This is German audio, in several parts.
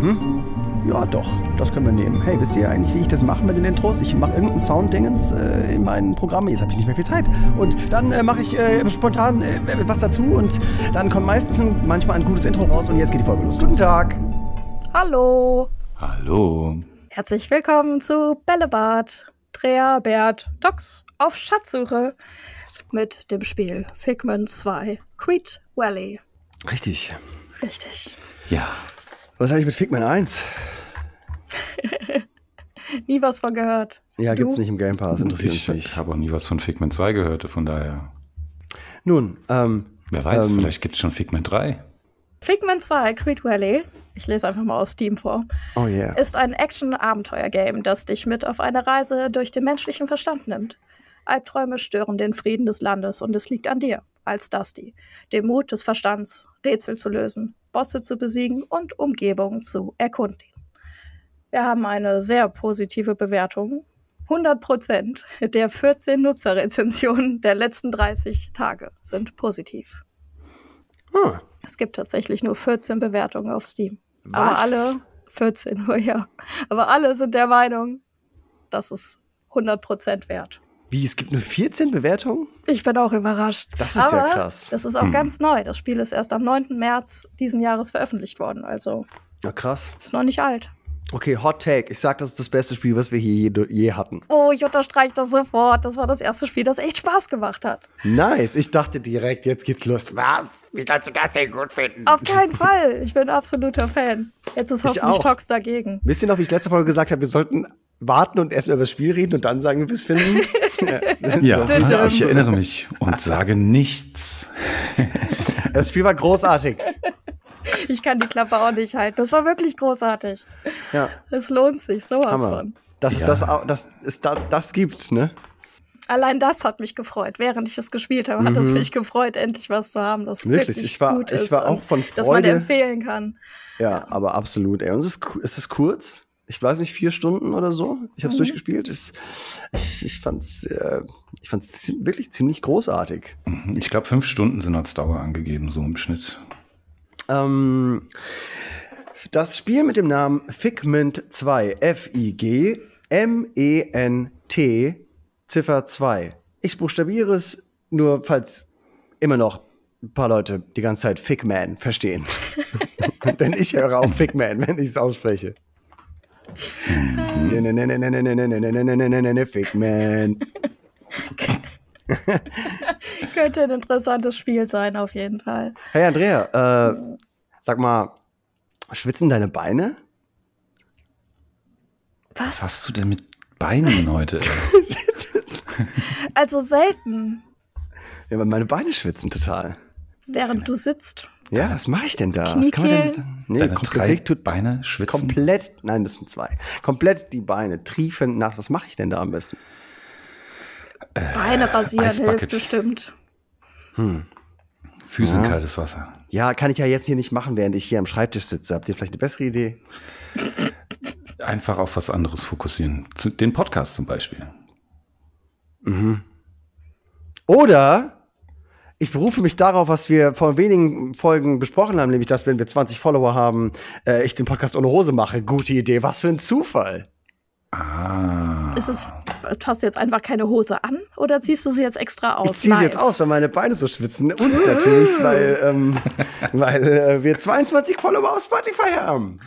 Mhm. Ja, doch, das können wir nehmen. Hey, wisst ihr eigentlich, wie ich das mache mit den Intros? Ich mache irgendeinen Sound-Dingens äh, in meinen Programmen. Jetzt habe ich nicht mehr viel Zeit. Und dann äh, mache ich äh, spontan äh, was dazu und dann kommt meistens manchmal ein gutes Intro raus und jetzt geht die Folge los. Guten Tag. Hallo. Hallo. Herzlich willkommen zu Bällebad. Drea, Bert, Docs auf Schatzsuche mit dem Spiel Figment 2 Creed Valley. Richtig. Richtig. Ja. Was hatte ich mit Figment 1? Nie was von gehört. Ja, Du? gibt's nicht im Game Pass, interessiert Ich mich nicht. habe auch nie was von Figment 2 gehört, von daher. Nun, ähm, Wer weiß, Ähm, vielleicht gibt es schon Figment 3. Figment 2 Creed Valley, ich lese einfach mal aus Steam vor, oh yeah. ist ein Action-Abenteuer-Game, das dich mit auf eine Reise durch den menschlichen Verstand nimmt. Albträume stören den Frieden des Landes und es liegt an dir, als Dusty, dem Mut des Verstands, Rätsel zu lösen, Bosse zu besiegen und Umgebungen zu erkundigen. Wir haben eine sehr positive Bewertung. 100% der 14 Nutzerrezensionen der letzten 30 Tage sind positiv. Ah, Es gibt tatsächlich nur 14 Bewertungen auf Steam. Aber Was? alle, 14 nur, ja. Aber alle sind der Meinung, das ist 100% wert. Wie, es gibt nur 14 Bewertungen? Ich bin auch überrascht. Das ist ja Aber krass. Das ist auch Hm. ganz neu. Das Spiel ist erst am 9. März diesen Jahres veröffentlicht worden. Also Ja, krass. ist noch nicht alt. Okay, Hot Take. Ich sag, das ist das beste Spiel, was wir hier je, je hatten. Oh, ich unterstreiche das sofort. Das war das erste Spiel, das echt Spaß gemacht hat. Nice. Ich dachte direkt, jetzt geht's los. Was? Wie kannst du das denn gut finden? Auf keinen Fall. Ich bin absoluter Fan. Jetzt ist Ich hoffentlich auch. Tox dagegen. Wisst ihr noch, wie ich letzte Folge gesagt habe, wir sollten warten und erstmal über das Spiel reden und dann sagen, wie wir es finden? Ja, dün. ich erinnere mich und sage nichts. Das Spiel war großartig. Ich kann die Klappe auch nicht halten. Das war wirklich großartig. Ja, Es lohnt sich, sowas Hammer. von. Dass Ja. das, das, es da, das gibt, ne? Allein das hat mich gefreut. Während ich es gespielt habe, hat es mich gefreut, endlich was zu haben, das Mhm. Wirklich, wirklich, ich war- gut ich ist. war auch von Dass man Freude- empfehlen kann. Ja, aber absolut, ey. Und es ist, es ist kurz. Ich weiß nicht, vier Stunden oder so. Ich habe es durchgespielt. Es, ich, ich fand's, äh, ich fand's zie- wirklich ziemlich großartig. Mhm. Ich glaube, fünf Stunden sind als Dauer angegeben, so im Schnitt. Ähm, das Spiel mit dem Namen Figment 2, F-I-G-M-E-N-T, Ziffer 2. Ich buchstabiere es nur, falls immer noch ein paar Leute die ganze Zeit Figman verstehen. Denn ich höre auch Figman, wenn ich es ausspreche. Fickman. Könnte ein interessantes Spiel sein, auf jeden Fall. Hey Andrea, äh, sag mal, schwitzen deine Beine? Was? Was hast du denn mit Beinen heute? also selten. Ja, aber meine Beine schwitzen total. Während du sitzt. Ja, was mache ich denn da? Was kann man denn? Nee, Deine komplett, tut Beine schwitzen? komplett, nein, das sind zwei. Komplett die Beine triefend nass. Was mache ich denn da am besten? Beine rasieren Eisbucket. hilft bestimmt. Füße in kaltes Wasser. Ja, kann ich ja jetzt hier nicht machen, während ich hier am Schreibtisch sitze. Habt ihr vielleicht eine bessere Idee? Einfach auf was anderes fokussieren. Den Podcast zum Beispiel. Oder ich berufe mich darauf, was wir vor wenigen Folgen besprochen haben, nämlich, dass wenn wir 20 Follower haben, äh, ich den Podcast ohne Hose mache. Gute Idee. Was für ein Zufall. Ah. Ist es, hast du jetzt einfach keine Hose an oder ziehst du sie jetzt extra aus? Ich ziehe sie jetzt aus, weil meine Beine so schwitzen. Und natürlich, weil, ähm, weil äh, wir 22 Follower auf Spotify haben.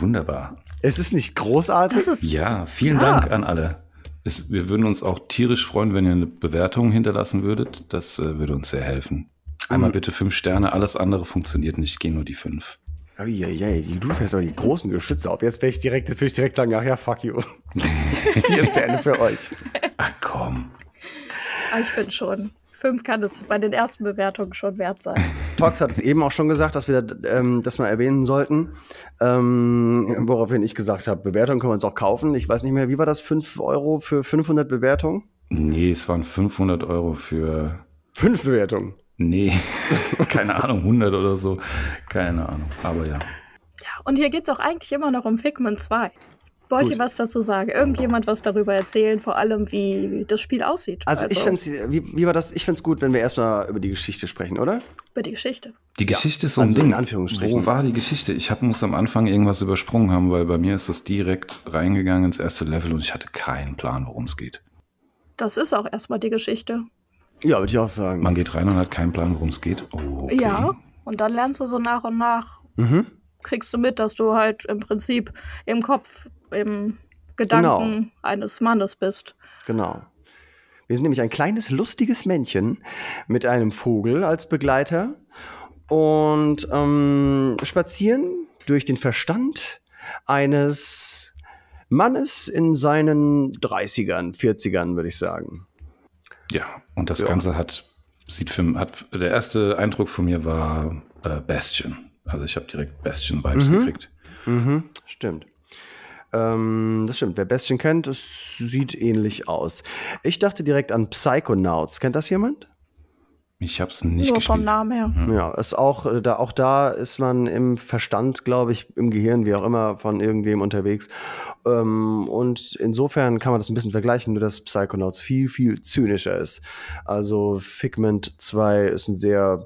Wunderbar. Es ist nicht großartig. Das ist Ja, vielen Ja. Dank an alle. Es, wir würden uns auch tierisch freuen, wenn ihr eine Bewertung hinterlassen würdet. Das äh, würde uns sehr helfen. Einmal bitte fünf Sterne, alles andere funktioniert nicht, gehen nur die fünf. Uiuiui, du fährst doch die großen Geschütze auf. Jetzt will ich direkt, will ich direkt sagen, ach ja, fuck you. Vier Sterne für euch. Ach komm. Ich finde schon. Fünf kann es bei den ersten Bewertungen schon wert sein. Tox hat es eben auch schon gesagt, dass wir ähm, das mal erwähnen sollten. Ähm, woraufhin ich gesagt habe, Bewertungen können wir uns auch kaufen. Ich weiß nicht mehr, wie war das? 5 Euro für 500 Bewertungen? Nee, es waren 500 Euro für. Fünf Bewertungen. Nee, keine Ahnung, 100 oder so. Keine Ahnung, aber ja. Ja, und hier geht es auch eigentlich immer noch um Figment 2. Wollt ihr was dazu sagen? Irgendjemand was darüber erzählen, vor allem wie, wie das Spiel aussieht? Also, ich find's, wie, wie war das? Ich find's gut, wenn wir erstmal über die Geschichte sprechen, oder? über die Geschichte. Die Geschichte ist so ein also Ding. in Anführungsstrichen. Wo war die Geschichte? Ich hab, muss am Anfang irgendwas übersprungen haben, weil bei mir ist das direkt reingegangen ins erste Level und ich hatte keinen Plan, worum es geht. Das ist auch erstmal die Geschichte. Ja, würde ich auch sagen. Man geht rein und hat keinen Plan, worum es geht. Oh, okay. Ja. Und dann lernst du so nach und nach, Mhm. kriegst du mit, dass du halt im Prinzip im Kopf, im Gedanken Genau. eines Mannes bist. Genau. Wir sind nämlich ein kleines, lustiges Männchen mit einem Vogel als Begleiter und ähm, spazieren durch den Verstand eines Mannes in seinen 30ern, 40ern, würde ich sagen. Ja, und das Ja. Ganze hat, sieht für, hat, der erste Eindruck von mir war äh, Bastion. Also ich habe direkt Bastion-Vibes Mhm. gekriegt. Mhm, stimmt. Ähm, das stimmt. Wer Bastion kennt, es sieht ähnlich aus. Ich dachte direkt an Psychonauts. Kennt das jemand? Ich habe es nicht Nur vom gespielt. Namen her. Ja, ist auch, äh, da, auch da ist man im Verstand, glaube ich, im Gehirn, wie auch immer, von irgendwem unterwegs. Ähm, und insofern kann man das ein bisschen vergleichen, nur dass Psychonauts viel, viel zynischer ist. Also Figment 2 ist ein sehr,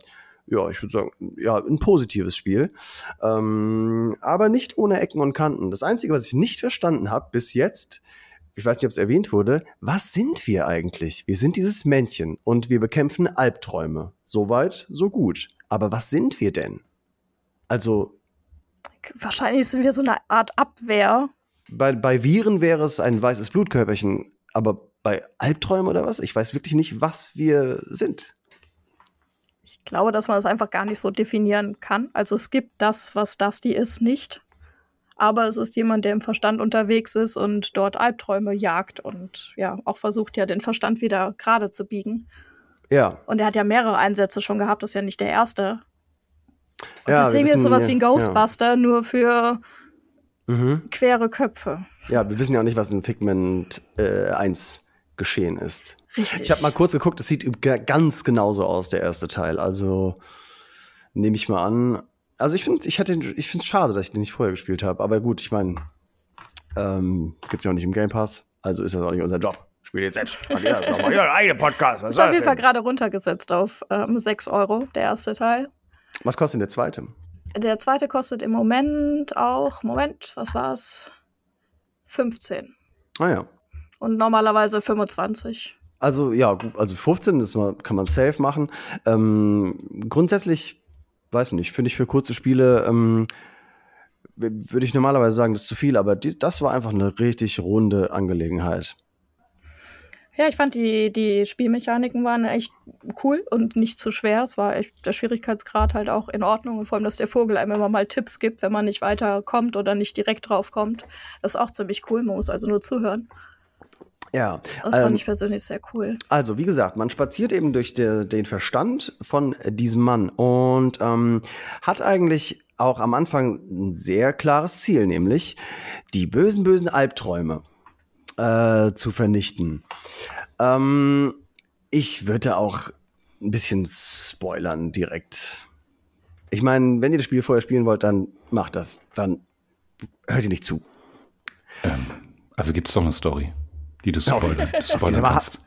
ja, ich würde sagen, ja, ein positives Spiel. Ähm, aber nicht ohne Ecken und Kanten. Das Einzige, was ich nicht verstanden habe bis jetzt, ich weiß nicht, ob es erwähnt wurde, was sind wir eigentlich? Wir sind dieses Männchen und wir bekämpfen Albträume. Soweit, so gut. Aber was sind wir denn? Also, Wahrscheinlich sind wir so eine Art Abwehr. bei, bei Viren wäre es ein weißes Blutkörperchen, aber bei Albträumen oder was? Ich weiß wirklich nicht, was wir sind. Ich glaube, dass man das einfach gar nicht so definieren kann. Also es gibt das, was Dusty ist, nicht. Aber es ist jemand, der im Verstand unterwegs ist und dort Albträume jagt und ja, auch versucht ja, den Verstand wieder gerade zu biegen. Ja. Und er hat ja mehrere Einsätze schon gehabt, das ist ja nicht der erste. Und ja deswegen ist wissen sowas ja- wie ein Ghostbuster nur für Ja. Mhm. quere Köpfe. ja, wir wissen ja auch nicht, was in Figment äh, 1 geschehen ist. Richtig. Ich habe mal kurz geguckt, es sieht ganz genauso aus, der erste Teil. Also nehme ich mal an. Also ich finde, ich hätte, ich finde es schade, dass ich den nicht vorher gespielt habe. Aber gut, ich meine, ähm, gibt's ja auch nicht im Game Pass, also ist das auch nicht unser Job. Spiel jetzt selbst. Mach ihr das noch mal. Ja, eigene Podcast. Was ist auf jeden Fall gerade runtergesetzt auf ähm, 6 Euro, der erste Teil. Was kostet denn der zweite? Der zweite kostet im Moment auch, Moment, was war's? 15. Ah ja. Und normalerweise 25. Also ja, also 15 ist mal, kann man safe machen. Ähm, grundsätzlich, weiß ich nicht, finde ich für kurze Spiele, ähm, würde ich normalerweise sagen, das ist zu viel, aber die, das war einfach eine richtig runde Angelegenheit. Ja, ich fand die, die Spielmechaniken waren echt cool und nicht zu schwer. Es war echt der Schwierigkeitsgrad halt auch in Ordnung und vor allem, dass der Vogel einem immer mal Tipps gibt, wenn man nicht weiterkommt oder nicht direkt drauf kommt. Das ist auch ziemlich cool. Man muss also nur zuhören. Ja. Das ähm, fand ich persönlich sehr cool. Also, wie gesagt, man spaziert eben durch de, den Verstand von diesem Mann und ähm, hat eigentlich auch am Anfang ein sehr klares Ziel, nämlich die bösen, bösen Albträume äh, zu vernichten. Ähm, ich würde auch ein bisschen spoilern direkt. Ich meine, wenn ihr das Spiel vorher spielen wollt, dann macht das. Dann hört ihr nicht zu. Ähm, also gibt es doch eine Story, die du spoilern, spoilern Sag mal, kannst.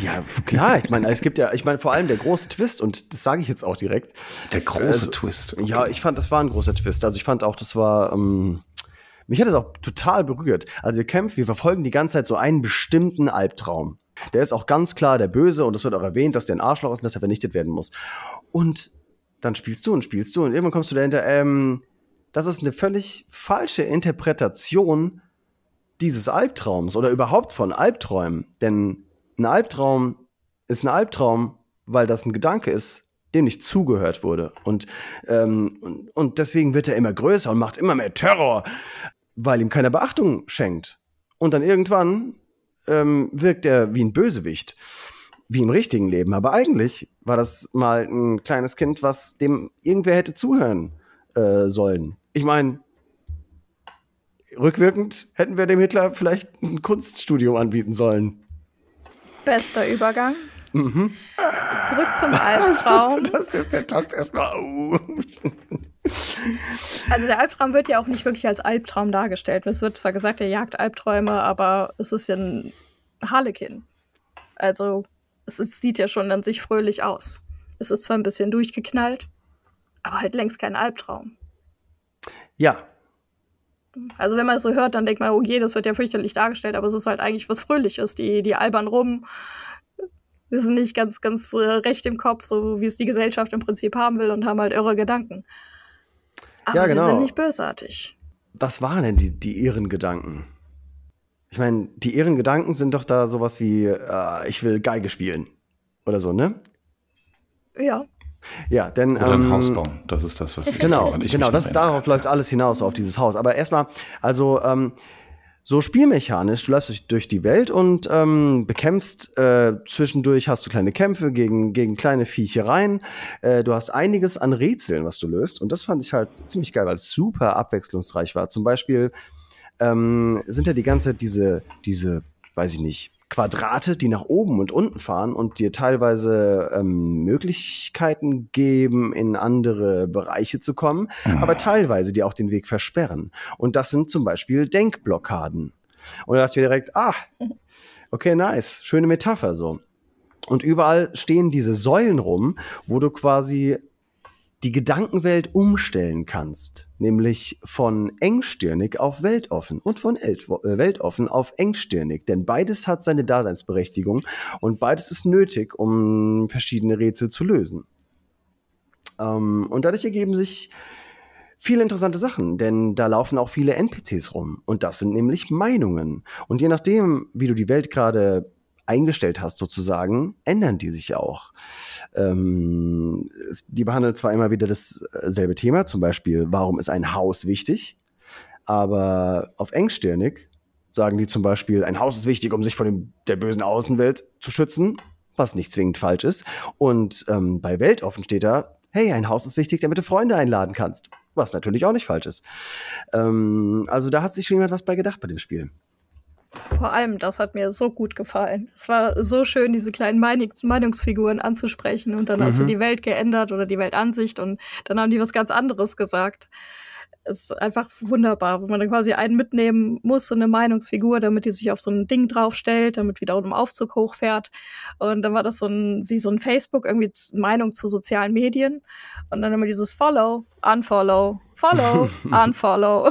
Ja, klar. Ich meine, es gibt ja, ich meine, vor allem der große Twist, und das sage ich jetzt auch direkt. Der große Also, Twist. okay. Ja, ich fand, das war ein großer Twist. Also ich fand auch, das war, ähm, mich hat das auch total berührt. Also wir kämpfen, wir verfolgen die ganze Zeit so einen bestimmten Albtraum. Der ist auch ganz klar der Böse und es wird auch erwähnt, dass der ein Arschloch ist und dass er vernichtet werden muss. Und dann spielst du und spielst du und irgendwann kommst du dahinter, ähm, das ist eine völlig falsche Interpretation dieses Albtraums oder überhaupt von Albträumen. Denn ein Albtraum ist ein Albtraum, weil das ein Gedanke ist, dem nicht zugehört wurde. Und, ähm, und, und deswegen wird er immer größer und macht immer mehr Terror, weil ihm keiner Beachtung schenkt. Und dann irgendwann ähm, wirkt er wie ein Bösewicht, wie im richtigen Leben. Aber eigentlich war das mal ein kleines Kind, was dem irgendwer hätte zuhören äh, sollen. Ich meine, rückwirkend hätten wir dem Hitler vielleicht ein Kunststudium anbieten sollen. Bester Übergang. Mhm. Zurück zum Albtraum. Das ist der Tanz erstmal. Also der Albtraum wird ja auch nicht wirklich als Albtraum dargestellt. Es wird zwar gesagt, er jagt Albträume, aber es ist ja ein Harlekin. Also es ist, sieht ja schon an sich fröhlich aus. Es ist zwar ein bisschen durchgeknallt, aber halt längst kein Albtraum. Ja. Also wenn man es so hört, dann denkt man, oh je, das wird ja fürchterlich dargestellt, aber es ist halt eigentlich was Fröhliches. Die, die albern rum, wir sind nicht ganz, ganz äh, recht im Kopf, so wie es die Gesellschaft im Prinzip haben will und haben halt irre Gedanken. Aber Ja, genau. sie sind nicht bösartig. Was waren denn die, die irren Gedanken? Ich meine, die irren Gedanken sind doch da sowas wie, äh, ich will Geige spielen. Oder so, ne? Ja. Ja, denn. Oder ein ähm, Haus bauen. Das ist das, was Genau, woran ich genau, das, darauf läuft alles hinaus, auf dieses Haus. Aber erstmal, also ähm, so spielmechanisch, du läufst durch, durch die Welt und ähm, bekämpfst, äh, zwischendurch hast du kleine Kämpfe gegen, gegen kleine Viechereien. Äh, du hast einiges an Rätseln, was du löst. Und das fand ich halt ziemlich geil, weil es super abwechslungsreich war. Zum Beispiel ähm, sind ja die ganze Zeit diese, diese, weiß ich nicht, Quadrate, die nach oben und unten fahren und dir teilweise ähm, Möglichkeiten geben, in andere Bereiche zu kommen, aber teilweise dir auch den Weg versperren. Und das sind zum Beispiel Denkblockaden. Und da dachte ich mir direkt, ah, okay, nice, schöne Metapher so. Und überall stehen diese Säulen rum, wo du quasi die Gedankenwelt umstellen kannst, nämlich von engstirnig auf weltoffen und von äh, weltoffen auf engstirnig, denn beides hat seine Daseinsberechtigung und beides ist nötig, um verschiedene Rätsel zu lösen. Ähm, und dadurch ergeben sich viele interessante Sachen, denn da laufen auch viele NPCs rum und das sind nämlich Meinungen. Und je nachdem, wie du die Welt gerade eingestellt hast, sozusagen, ändern die sich auch. Ähm, die behandeln zwar immer wieder dasselbe Thema, zum Beispiel, warum ist ein Haus wichtig? Aber auf engstirnig sagen die zum Beispiel, ein Haus ist wichtig, um sich von dem, der bösen Außenwelt zu schützen, was nicht zwingend falsch ist. Und ähm, bei Weltoffen steht da, hey, ein Haus ist wichtig, damit du Freunde einladen kannst, was natürlich auch nicht falsch ist. Ähm, also da hat sich schon jemand was bei gedacht bei dem Spiel. Vor allem, das hat mir so gut gefallen. Es war so schön, diese kleinen Meinungs Meinungsfiguren anzusprechen und dann hast du Mhm. die Welt geändert oder die Weltansicht und dann haben die was ganz anderes gesagt. Ist einfach wunderbar, wo man dann quasi einen mitnehmen muss, so eine Meinungsfigur, damit die sich auf so ein Ding draufstellt, damit wiederum ein Aufzug hochfährt. Und dann war das so ein, wie so ein Facebook, irgendwie Meinung zu sozialen Medien. Und dann immer dieses Follow, Unfollow, Follow, Unfollow.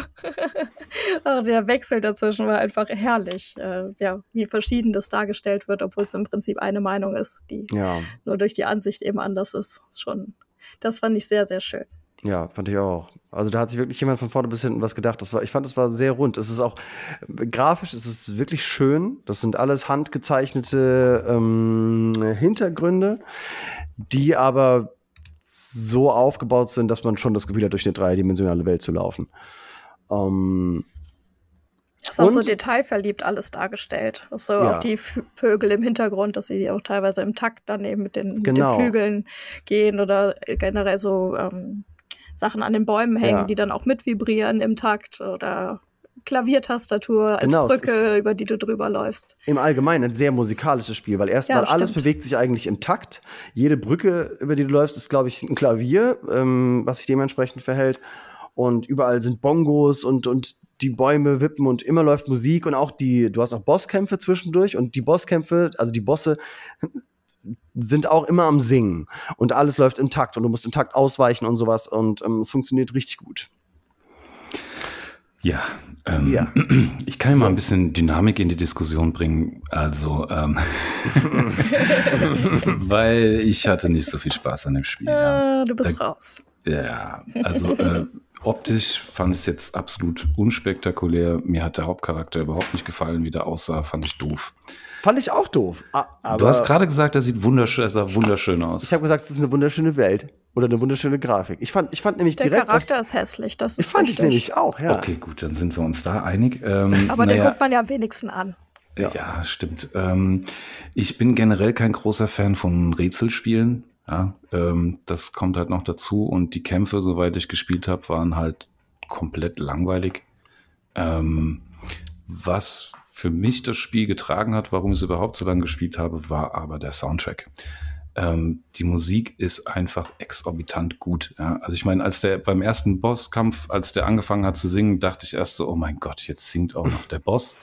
Der Wechsel dazwischen war einfach herrlich. Äh, ja, wie verschieden das dargestellt wird, obwohl es im Prinzip eine Meinung ist, die Ja, nur durch die Ansicht eben anders ist. Ist Schon, das fand ich sehr, sehr schön. Ja, fand ich auch. Also da hat sich wirklich jemand von vorne bis hinten was gedacht. Das war, ich fand, es war sehr rund. Es ist auch äh, grafisch, es ist wirklich schön. Das sind alles handgezeichnete ähm, Hintergründe, die aber so aufgebaut sind, dass man schon das Gefühl hat, durch eine dreidimensionale Welt zu laufen. Ähm, Das ist auch so detailverliebt alles dargestellt. So Ja. auch die Vö- Vögel im Hintergrund, dass sie auch teilweise im Takt dann eben mit den, Genau. den Flügeln gehen oder generell so ähm, Sachen an den Bäumen hängen, Ja. die dann auch mit vibrieren im Takt oder Klaviertastatur als Genau, Brücke, über die du drüber läufst. im Allgemeinen ein sehr musikalisches Spiel, weil erstmal Ja, alles bewegt sich eigentlich im Takt. Jede Brücke, über die du läufst, ist, glaube ich, ein Klavier, ähm, was sich dementsprechend verhält. Und überall sind Bongos und, und die Bäume wippen und immer läuft Musik und auch die, du hast auch Bosskämpfe zwischendurch und die Bosskämpfe, also die Bosse sind auch immer am Singen und alles läuft im Takt und du musst im Takt ausweichen und sowas und ähm, es funktioniert richtig gut. Ja, ähm, Ja. ich kann ja mal ein bisschen Dynamik in die Diskussion bringen. Also, ähm, weil ich hatte nicht so viel Spaß an dem Spiel. Ja, Äh, du bist Da- raus. ja also äh, optisch fand ich es jetzt absolut unspektakulär. Mir hat der Hauptcharakter überhaupt nicht gefallen, wie der aussah, fand ich doof. Fand ich auch doof. Aber du hast gerade gesagt, er sieht wunderschön, er sah wunderschön aus. ich habe gesagt, es ist eine wunderschöne Welt oder eine wunderschöne Grafik. Ich fand, ich fand nämlich Der direkt, Charakter ist hässlich, das ist ich fand ich richtig. nämlich auch, ja. Okay, gut, dann sind wir uns da einig. Ähm, Aber den naja, guckt man ja am wenigsten an. Ja, stimmt. Ähm, ich bin generell kein großer Fan von Rätselspielen. Ja, ähm, das kommt halt noch dazu. Und die Kämpfe, soweit ich gespielt habe, waren halt komplett langweilig. Ähm, was für mich das Spiel getragen hat, warum ich es überhaupt so lange gespielt habe, war aber der Soundtrack. ähm, die Musik ist einfach exorbitant gut. Ja? Also ich meine, als der beim ersten Bosskampf, als der angefangen hat zu singen, dachte ich erst so, oh mein Gott, jetzt singt auch noch der Boss.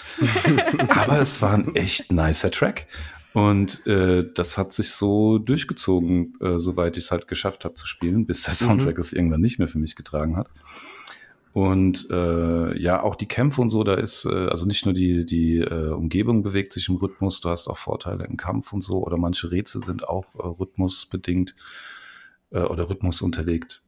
Aber es war ein echt nicer Track. Und äh, das hat sich so durchgezogen, äh, soweit ich es halt geschafft habe zu spielen, bis der Soundtrack mhm. es irgendwann nicht mehr für mich getragen hat. Und äh, ja, auch die Kämpfe und so, da ist, äh, also nicht nur die, die äh, Umgebung bewegt sich im Rhythmus, du hast auch Vorteile im Kampf und so, oder manche Rätsel sind auch äh, rhythmusbedingt äh, oder Rhythmus unterlegt.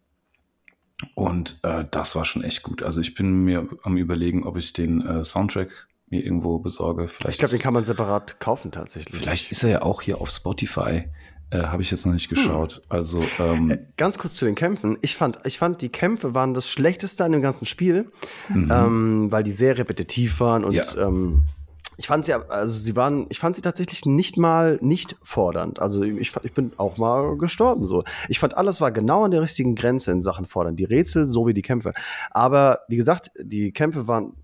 Und äh, das war schon echt gut. Also ich bin mir am überlegen, ob ich den äh, Soundtrack mir irgendwo besorge. Vielleicht ich glaube, den kann man separat kaufen tatsächlich. Vielleicht ist er ja auch hier auf Spotify. Äh, Habe ich jetzt noch nicht geschaut. Hm. Also ähm, äh, ganz kurz zu den Kämpfen. Ich fand, ich fand die Kämpfe waren das Schlechteste an dem ganzen Spiel, mhm. ähm, weil die sehr repetitiv waren und ja. ähm, ich fand sie, also sie waren, ich fand sie tatsächlich nicht mal nicht fordernd. Also ich, ich bin auch mal gestorben so. Ich fand alles war genau an der richtigen Grenze in Sachen fordern. Die Rätsel sowie die Kämpfe. Aber wie gesagt, die Kämpfe waren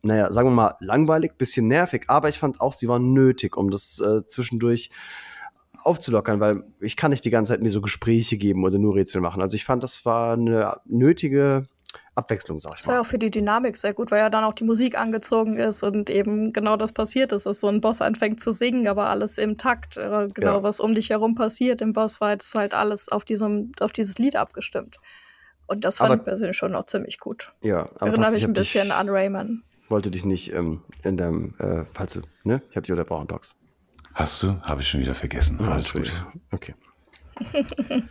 naja, sagen wir mal, langweilig, bisschen nervig, aber ich fand auch, sie waren nötig, um das äh, zwischendurch aufzulockern, weil ich kann nicht die ganze Zeit mir so Gespräche geben oder nur Rätsel machen. Also ich fand, das war eine nötige Abwechslung, sag ich mal. Das war ja auch für die Dynamik sehr gut, weil ja dann auch die Musik angezogen ist und eben genau das passiert ist, dass so ein Boss anfängt zu singen, aber alles im Takt, äh, genau ja. was um dich herum passiert im Boss war jetzt halt alles auf diesem, auf dieses Lied abgestimmt. Und das fand aber, ich persönlich schon noch ziemlich gut. Ja, aber erinnere mich ein bisschen an Rayman. Wollte dich nicht ähm, in deinem, äh, falls du, ne? Ich hab dich unterbrochen, Docs. Hast du? Habe ich schon wieder vergessen. Ja, Alles gut. Okay.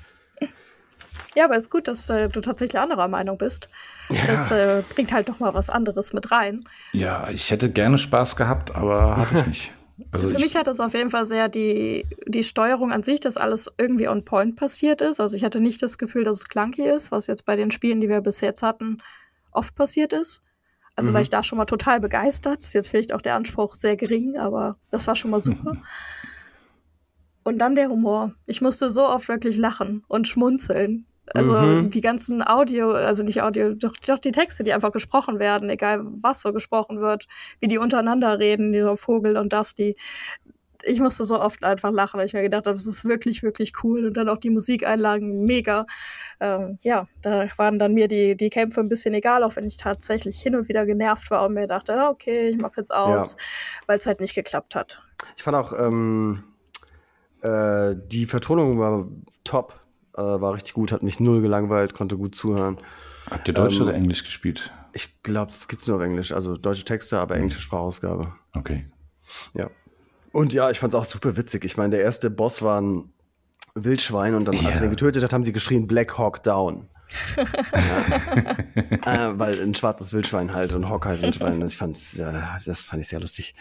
ja, aber es ist gut, dass äh, du tatsächlich anderer Meinung bist. Ja. Das äh, bringt halt doch mal was anderes mit rein. Ja, ich hätte gerne Spaß gehabt, aber hatte ich nicht. Also Für mich hat das auf jeden Fall sehr die, die Steuerung an sich, dass alles irgendwie on point passiert ist. Also ich hatte nicht das Gefühl, dass es clunky ist, was jetzt bei den Spielen, die wir bis jetzt hatten, oft passiert ist. Also mhm. war ich da schon mal total begeistert. Ist jetzt vielleicht auch der Anspruch sehr gering, aber das war schon mal super. Mhm. Und dann der Humor. Ich musste so oft wirklich lachen und schmunzeln. Also mhm. die ganzen Audio, also nicht Audio, doch, doch die Texte, die einfach gesprochen werden, egal was so gesprochen wird, wie die untereinander reden, dieser Vogel und Dusty ich musste so oft einfach lachen, weil ich mir gedacht habe, das ist wirklich, wirklich cool. Und dann auch die Musikeinlagen mega. Ähm, ja, da waren dann mir die, die Kämpfe ein bisschen egal, auch wenn ich tatsächlich hin und wieder genervt war und mir dachte, okay, ich mach jetzt aus, ja. weil es halt nicht geklappt hat. Ich fand auch, ähm, äh, die Vertonung war top, äh, war richtig gut, hat mich null gelangweilt, konnte gut zuhören. Habt ihr Deutsch ähm, oder Englisch gespielt? Ich glaube, es gibt nur auf Englisch, also deutsche Texte, aber englische Sprachausgabe. Okay. Ja. Und ja, ich fand es auch super witzig. Ich meine, der erste Boss war ein Wildschwein und dann, ja. als er den getötet hat, haben sie geschrien Black Hawk Down. ja. äh, weil ein schwarzes Wildschwein halt und Hawk heißt Wildschwein. Ich fand's, äh, das fand ich sehr lustig.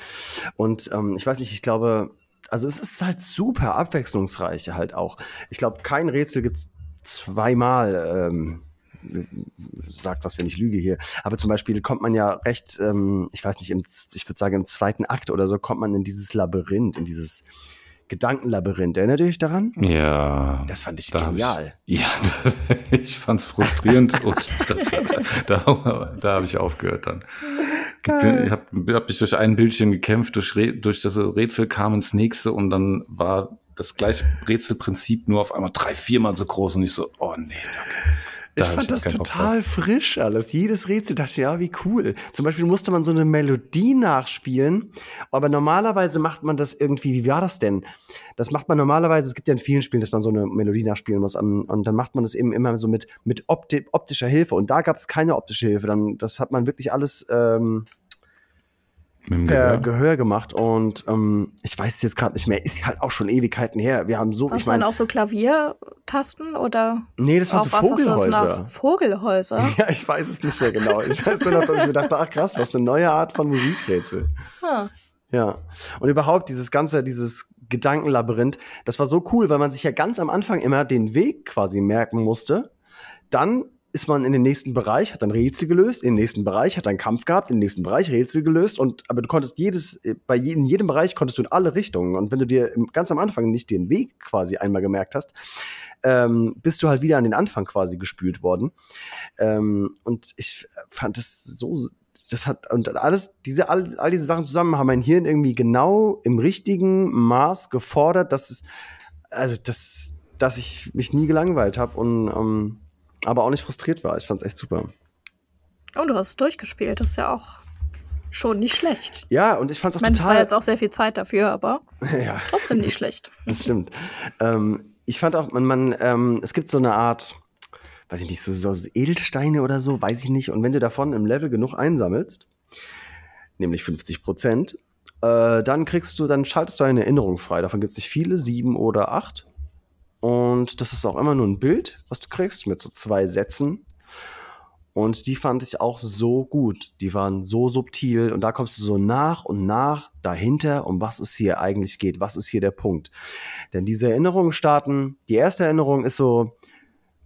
Und ähm, ich weiß nicht, ich glaube, also es ist halt super abwechslungsreich halt auch. Ich glaube, kein Rätsel gibt's zweimal ähm, sagt was, wenn ich lüge hier. Aber zum Beispiel kommt man ja recht, ähm, ich weiß nicht, im, ich würde sagen im zweiten Akt oder so, kommt man in dieses Labyrinth, in dieses Gedankenlabyrinth. Erinnert ihr euch daran? Ja. Das fand ich genial. Ich, ja, das, ich fand es frustrierend und das, da, da habe ich aufgehört dann. Geil. Ich habe hab mich durch ein Bildschirm gekämpft, durch, durch das Rätsel kam ins nächste und dann war das gleiche Rätselprinzip nur auf einmal drei, viermal so groß und ich so, oh nee, danke. Da ich fand das total frisch alles. Jedes Rätsel dachte ich, ja, wie cool. Zum Beispiel musste man so eine Melodie nachspielen, aber normalerweise macht man das irgendwie, wie war das denn? Das macht man normalerweise, es gibt ja in vielen Spielen, dass man so eine Melodie nachspielen muss und dann macht man das eben immer so mit, mit opti optischer Hilfe und da gab es keine optische Hilfe. Dann, das hat man wirklich alles ähm, Gehör. Gehör gemacht und ähm, ich weiß es jetzt gerade nicht mehr, ist halt auch schon Ewigkeiten her. Wir haben so, Was ich meine, auch so Klaviertasten oder? Nee, das waren so Vogelhäuser. Vogelhäuser? Ja, ich weiß es nicht mehr genau. Ich weiß nur noch, dass ich mir dachte, ach krass, was eine neue Art von Musikrätsel. Ah. Ja. Und überhaupt dieses ganze, dieses Gedankenlabyrinth, das war so cool, weil man sich ja ganz am Anfang immer den Weg quasi merken musste. Dann ist man in den nächsten Bereich, hat ein Rätsel gelöst, in den nächsten Bereich hat einen Kampf gehabt, in den nächsten Bereich Rätsel gelöst und aber du konntest jedes, äh, bei je, in jedem Bereich konntest du in alle Richtungen und wenn du dir ganz am Anfang nicht den Weg quasi einmal gemerkt hast, ähm, bist du halt wieder an den Anfang quasi gespült worden. Ähm, und ich fand das so, das hat, und alles, diese, all, all diese Sachen zusammen haben mein Hirn irgendwie genau im richtigen Maß gefordert, dass es also das, dass ich mich nie gelangweilt habe und ähm, aber auch nicht frustriert war. Ich fand es echt super. Und du hast es durchgespielt, das ist ja auch schon nicht schlecht. Ja, und ich fand es auch Ich meine, es total. war jetzt auch sehr viel Zeit dafür, aber ja, trotzdem nicht schlecht. das stimmt. ähm, ich fand auch, man, man ähm, es gibt so eine Art, weiß ich nicht, so, so Edelsteine oder so, weiß ich nicht. Und wenn du davon im Level genug einsammelst, nämlich 50 Prozent, äh, dann kriegst du, dann schaltest du eine Erinnerung frei. Davon gibt es nicht viele, sieben oder acht. Und das ist auch immer nur ein Bild, was du kriegst, mit so zwei Sätzen. Und die fand ich auch so gut. Die waren so subtil. Und da kommst du so nach und nach dahinter, um was es hier eigentlich geht. Was ist hier der Punkt? Denn diese Erinnerungen starten, die erste Erinnerung ist so,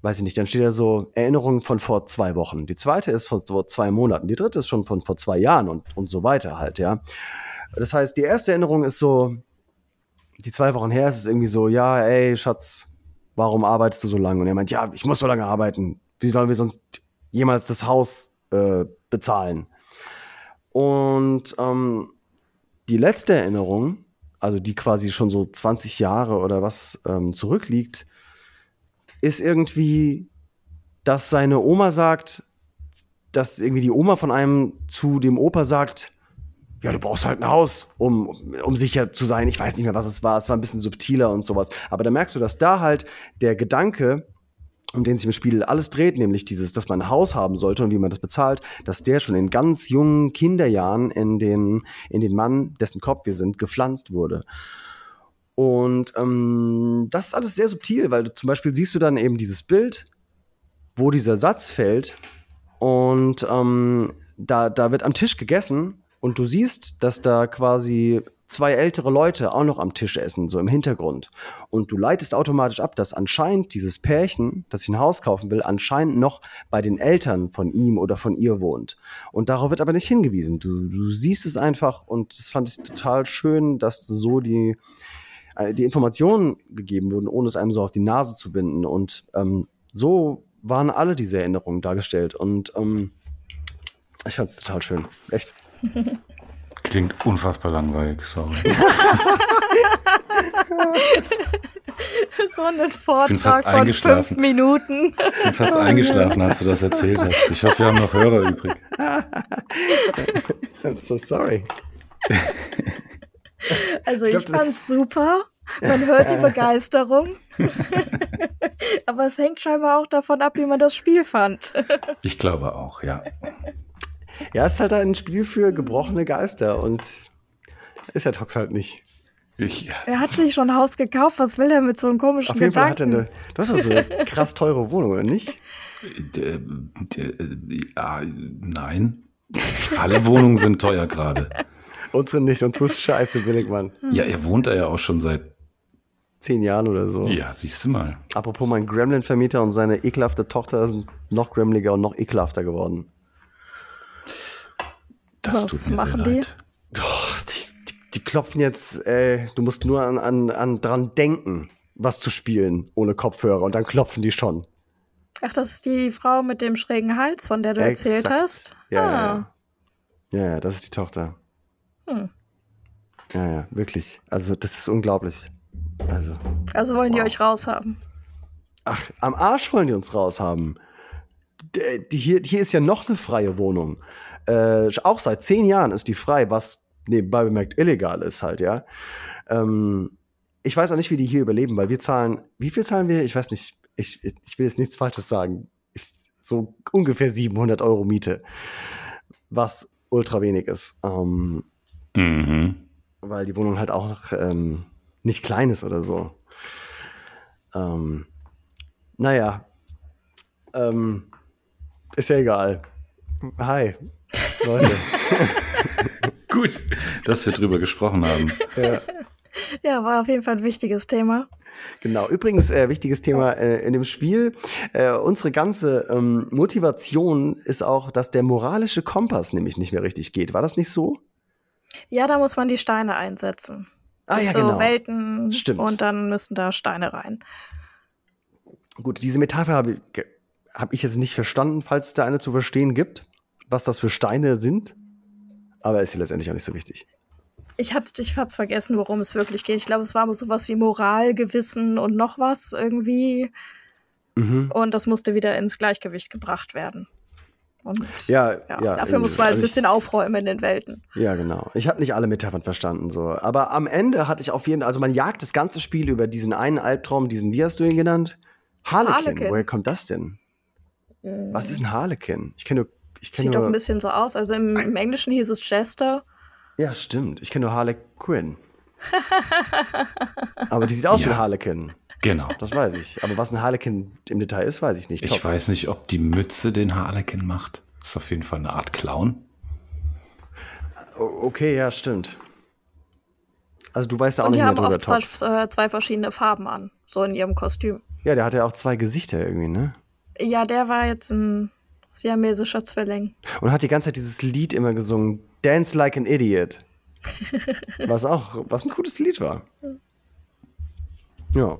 weiß ich nicht, dann steht da so Erinnerungen von vor zwei Wochen. Die zweite ist von vor zwei Monaten. Die dritte ist schon von vor zwei Jahren und, und so weiter halt, ja. Das heißt, die erste Erinnerung ist so, die zwei Wochen her ist es irgendwie so, ja, ey, Schatz, warum arbeitest du so lange? Und er meint, ja, ich muss so lange arbeiten. Wie sollen wir sonst jemals das Haus äh, bezahlen? Und ähm, die letzte Erinnerung, also die quasi schon so 20 Jahre oder was ähm, zurückliegt, ist irgendwie, dass seine Oma sagt, dass irgendwie die Oma von einem zu dem Opa sagt, ja, du brauchst halt ein Haus, um, um sicher zu sein. Ich weiß nicht mehr, was es war. Es war ein bisschen subtiler und sowas. Aber da merkst du, dass da halt der Gedanke, um den sich im Spiel alles dreht, nämlich dieses, dass man ein Haus haben sollte und wie man das bezahlt, dass der schon in ganz jungen Kinderjahren in den, in den Mann, dessen Kopf wir sind, gepflanzt wurde. Und ähm, das ist alles sehr subtil, weil zum Beispiel siehst du dann eben dieses Bild, wo dieser Satz fällt und ähm, da, da wird am Tisch gegessen und du siehst, dass da quasi zwei ältere Leute auch noch am Tisch essen, so im Hintergrund. Und du leitest automatisch ab, dass anscheinend dieses Pärchen, das sich ein Haus kaufen will, anscheinend noch bei den Eltern von ihm oder von ihr wohnt. Und darauf wird aber nicht hingewiesen. Du, du siehst es einfach und das fand ich total schön, dass so die, äh, die Informationen gegeben wurden, ohne es einem so auf die Nase zu binden. Und ähm, so waren alle diese Erinnerungen dargestellt. Und ähm, ich fand es total schön. Echt. Klingt unfassbar langweilig, sorry. so einen fast Vortrag von eingeschlafen. fünf Minuten. Ich bin fast eingeschlafen, als du das erzählt hast. Ich hoffe, wir haben noch Hörer übrig. I'm so sorry. Also Ich ich, glaub, fand's super. Man hört die Begeisterung. Aber es hängt scheinbar auch davon ab, wie man das Spiel fand. Ich glaube auch, ja. Ja, es ist halt ein Spiel für gebrochene Geister und ist ja Tox halt nicht. Ich, Er hat sich schon ein Haus gekauft. Was will er mit so einem komischen Auf jeden Fall hat er Gedanken? eine. Du hast doch so eine krass teure Wohnung, oder nicht? äh, äh, ja, nein. Alle Wohnungen sind teuer gerade. Unsere nicht, unsere ist scheiße billig, Mann. Ja, er wohnt da ja auch schon seit. Zehn Jahren oder so. Ja, siehst du mal. Apropos mein Gremlin-Vermieter und seine ekelhafte Tochter sind noch gremliger und noch ekelhafter geworden. Das Was tut mir machen sehr die? Oh, die, die, die klopfen jetzt, äh, du musst nur an, an, an dran denken, was zu spielen ohne Kopfhörer und dann klopfen die schon. Ach, das ist die Frau mit dem schrägen Hals, von der du erzählt Exakt. hast? Ja, ah. ja, ja. Ja, das ist die Tochter. Hm. Ja, ja, wirklich. Also, das ist unglaublich. Also, Also wollen die Wow. euch raushaben. ach, am Arsch wollen die uns raushaben. D- Die, hier, hier ist ja noch eine freie Wohnung. Äh, auch seit zehn Jahren ist die frei, was nebenbei bemerkt illegal ist halt, ja. Ähm, ich weiß auch nicht, wie die hier überleben, weil wir zahlen, wie viel zahlen wir? Ich weiß nicht, ich, ich will jetzt nichts Falsches sagen. Ich, so ungefähr 700 Euro Miete, was ultra wenig ist. Ähm, Mhm. weil die Wohnung halt auch noch, ähm, nicht klein ist oder so. Ähm, naja, ähm, ist ja egal. Hi, Leute. Gut, dass wir drüber gesprochen haben. ja, Ja, war auf jeden Fall ein wichtiges Thema. genau. Übrigens, äh, wichtiges Thema äh, in dem Spiel. Äh, unsere ganze ähm, Motivation ist auch, dass der moralische Kompass nämlich nicht mehr richtig geht. War das nicht so? Ja, da muss man die Steine einsetzen. Ah, ja, so genau. Welten Stimmt. und dann müssen da Steine rein. Gut, diese Metapher habe ich, hab ich jetzt nicht verstanden, falls es da eine zu verstehen gibt, was das für Steine sind. Aber ist hier letztendlich auch nicht so wichtig. Ich hab, ich hab vergessen, worum es wirklich geht. Ich glaube, es war sowas wie Moral, Gewissen und noch was irgendwie. Mhm. Und das musste wieder ins Gleichgewicht gebracht werden. Und Ja, ja, ja. dafür muss man halt also ein ich- bisschen aufräumen in den Welten. Ja, genau. Ich habe nicht alle Metaphern verstanden so, aber am Ende hatte ich auf jeden also man jagt das ganze Spiel über diesen einen Albtraum, diesen wie hast du ihn genannt? Harlequin. Harlequin. Woher kommt das denn? Was ist ein Harlequin? Ich kenne nur ich kenne Sieht doch ein nur bisschen so aus. Also im, im Englischen hieß es Jester. Ja, stimmt. Ich kenne nur Harlequin. aber die sieht aus wie Ja. ein Harlequin. Genau. Das weiß ich. Aber was ein Harlequin im Detail ist, weiß ich nicht. Ich Tops. weiß nicht, ob die Mütze den Harlequin macht. Ist auf jeden Fall eine Art Clown. Okay, ja, stimmt. Also du weißt ja auch Und nicht die mehr haben drüber, oft zwei, äh, zwei verschiedene Farben an. So in ihrem Kostüm. Ja, der hat ja auch zwei Gesichter irgendwie, ne? Ja, der war jetzt ein siamesischer Zwilling. Und hat die ganze Zeit dieses Lied immer gesungen, Dance Like an Idiot. Was auch, was ein cooles Lied war. Ja.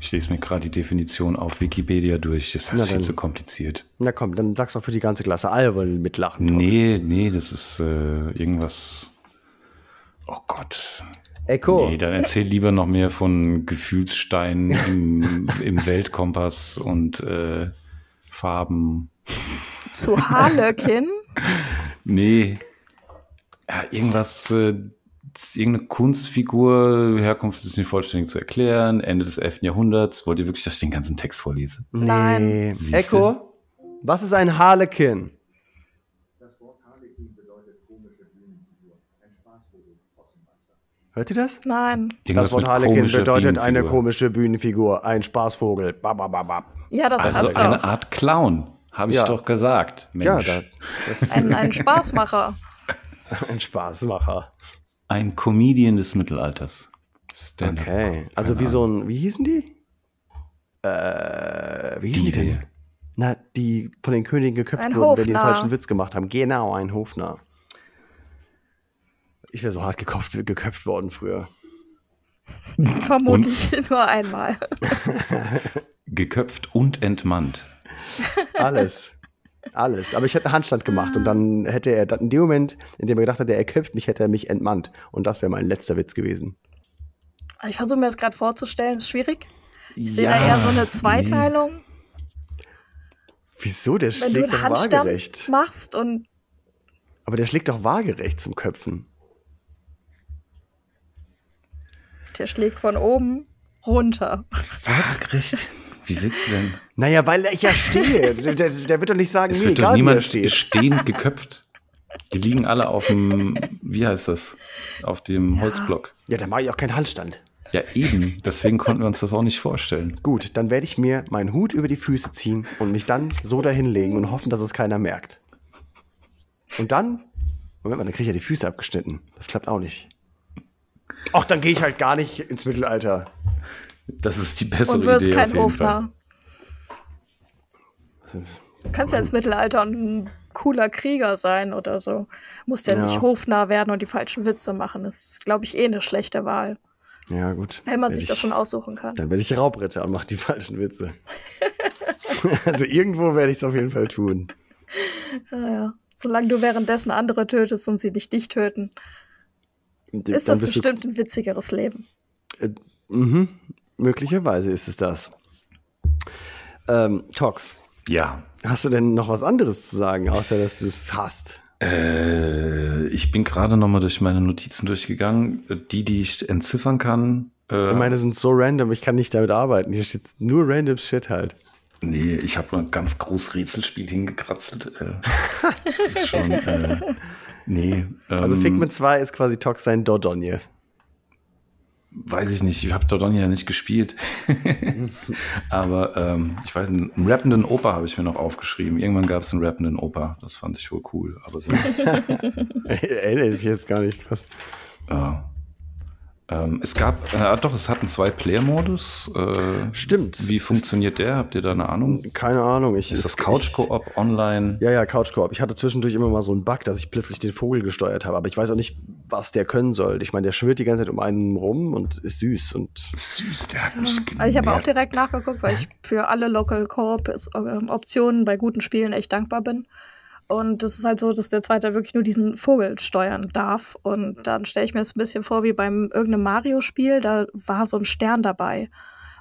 Ich lese mir gerade die Definition auf Wikipedia durch. Das Na ist viel dann. zu kompliziert. Na komm, dann sag's doch für die ganze Klasse. Alle wollen mitlachen. Tops. Nee, nee, das ist äh, irgendwas. Oh Gott. Echo. Nee, dann erzähl lieber noch mehr von Gefühlssteinen im, im Weltkompass und äh, Farben. Zu Harlequin. Nee. Ja, irgendwas, äh, irgendeine Kunstfigur, Herkunft ist nicht vollständig zu erklären, Ende des 11. Jahrhunderts. Wollt ihr wirklich, dass ich den ganzen Text vorlese? Nein. Nee. Siehste. Echo, was ist ein Harlequin? Hört ihr das? Nein. Irgendwas das Wort Harlequin bedeutet eine komische Bühnenfigur, ein Spaßvogel. Babababab. Ja, das Also passt eine auch. Art Clown, habe ich Ja. doch gesagt. Ja, Mensch. da, das ist Ein, ein Spaßmacher. ein Spaßmacher. Ein Comedian des Mittelalters. Stand-up. Okay. Also wie so Ahnung. ein, wie hießen die? Äh, wie hießen die, Die denn? Na, die von den Königen geköpft Ein wurden, wenn die den falschen Witz gemacht haben. Genau, ein Hofnarr. Ich wäre so hart gekauft, geköpft worden früher. Vermutlich nur einmal. Geköpft und entmannt. Alles. Alles. Aber ich hätte einen Handstand gemacht und dann hätte er, dann in dem Moment, in dem er gedacht hat, er köpft mich, hätte er mich entmannt. Und das wäre mein letzter Witz gewesen. Also Ich versuche mir das gerade vorzustellen, ist schwierig. Ich sehe da eher so eine Zweiteilung. Wieso? Der Wenn du schlägt einen doch Handstand waagerecht. machst und Aber der schlägt doch waagerecht zum Köpfen. Der schlägt von oben runter. Waagerecht? Wie willst du denn? Naja, weil ich ja stehe. der, der, wird doch nicht sagen, Es mir wird doch egal, wie er niemand steht. stehend geköpft. Die liegen alle auf dem, wie heißt das? Auf dem Holzblock. Ja, dann mache ich auch keinen Handstand. Ja, eben. Deswegen konnten wir uns das auch nicht vorstellen. Gut, dann werde ich mir meinen Hut über die Füße ziehen und mich dann so dahinlegen und hoffen, dass es keiner merkt. Und dann, Moment mal, dann kriege ich ja die Füße abgeschnitten. Das klappt auch nicht. Ach, dann gehe ich halt gar nicht ins Mittelalter. Das ist die bessere Und wirst Idee kein auf jeden Fall. Hofnarr. Du kannst ja ins Mittelalter ein cooler Krieger sein oder so. Musst ja, Ja. nicht hofnah werden und die falschen Witze machen. Das ist, glaube ich, eh eine schlechte Wahl. Ja, gut. Wenn man sich ich, das schon aussuchen kann. Dann werde ich Raubritter und mache die falschen Witze. also irgendwo werde ich es auf jeden Fall tun. Ja, ja. Solange du währenddessen andere tötest und sie nicht dich töten, Und ist das bestimmt ein witzigeres Leben. Mhm, möglicherweise ist es das. Ähm, Tox, Ja. hast du denn noch was anderes zu sagen, außer dass du es hast? Äh, ich bin gerade noch mal durch meine Notizen durchgegangen. Die, die ich entziffern kann. Äh, Ich meine, sind so random, ich kann nicht damit arbeiten. Hier steht nur random Shit halt. Nee, ich habe ein ganz großes Rätselspiel hingekratzelt. Äh, das ist schon, äh, nee. Also ähm, Figment 2 ist quasi Tox sein Dodonje. Weiß ich nicht, ich habe Dordogne ja nicht gespielt. Aber ähm, ich weiß, einen rappenden Opa habe ich mir noch aufgeschrieben. Irgendwann gab es einen rappenden Opa. Das fand ich wohl cool. Aber sonst, Erinnere ich jetzt gar nicht krass. ja. Ähm, es gab, äh, doch, es hat einen Zwei-Player-Modus. Äh, Stimmt. Wie funktioniert der? Habt ihr da eine Ahnung? Keine Ahnung. Ich, Ist das Couch-Koop online? Ja, ja, Couch Koop. Ich hatte zwischendurch immer mal so einen Bug, dass ich plötzlich den Vogel gesteuert habe, aber ich weiß auch nicht, was der können soll. Ich meine, der schwirrt die ganze Zeit um einen rum und ist süß und Süß, der hat mich Also ich habe auch direkt nachgeguckt, weil ich für alle Local Co-op-Optionen bei guten Spielen echt dankbar bin. Und das ist halt so, dass der zweite wirklich nur diesen Vogel steuern darf. Und dann stelle ich mir das ein bisschen vor wie beim irgendeinem Mario-Spiel, da war so ein Stern dabei.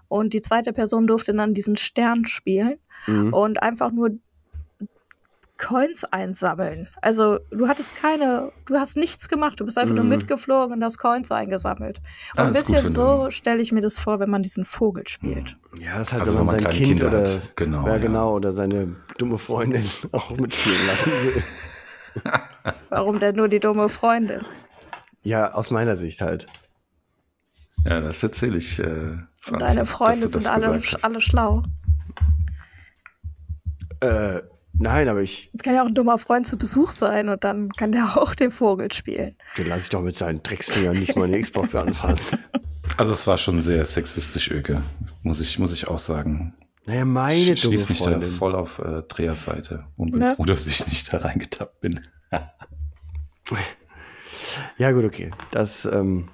Und die zweite Person durfte dann diesen Stern spielen Mhm. und einfach nur Coins einsammeln. Also du hattest keine, du hast nichts gemacht, du bist einfach nur Mhm. mitgeflogen und hast Coins eingesammelt. Und Ah, ein bisschen so stelle ich mir das vor, wenn man diesen Vogel spielt. Ja, das ist halt, Also wenn man wenn man sein Kind Kinder oder, hat. Genau, ja, ja. genau, oder seine dumme Freundin auch mitspielen lassen will. Warum denn nur die dumme Freundin? Ja, aus meiner Sicht halt. Ja, das erzähle ich. Äh, Und Franzi, deine Freunde sind alle, alle schlau. Äh, nein, aber ich, Es kann ja auch ein dummer Freund zu Besuch sein und dann kann der auch den Vogel spielen. den lasse ich doch mit seinen Drecksfingern nicht mal eine Xbox anfassen. Also es war schon sehr sexistisch, Öke. Muss ich, muss ich auch sagen. Naja, meine Ich schließe mich da Freundin. voll auf äh, Dreas Seite und bin Ne? froh, dass ich nicht da reingetappt bin. Ja, gut, okay. Das, ähm,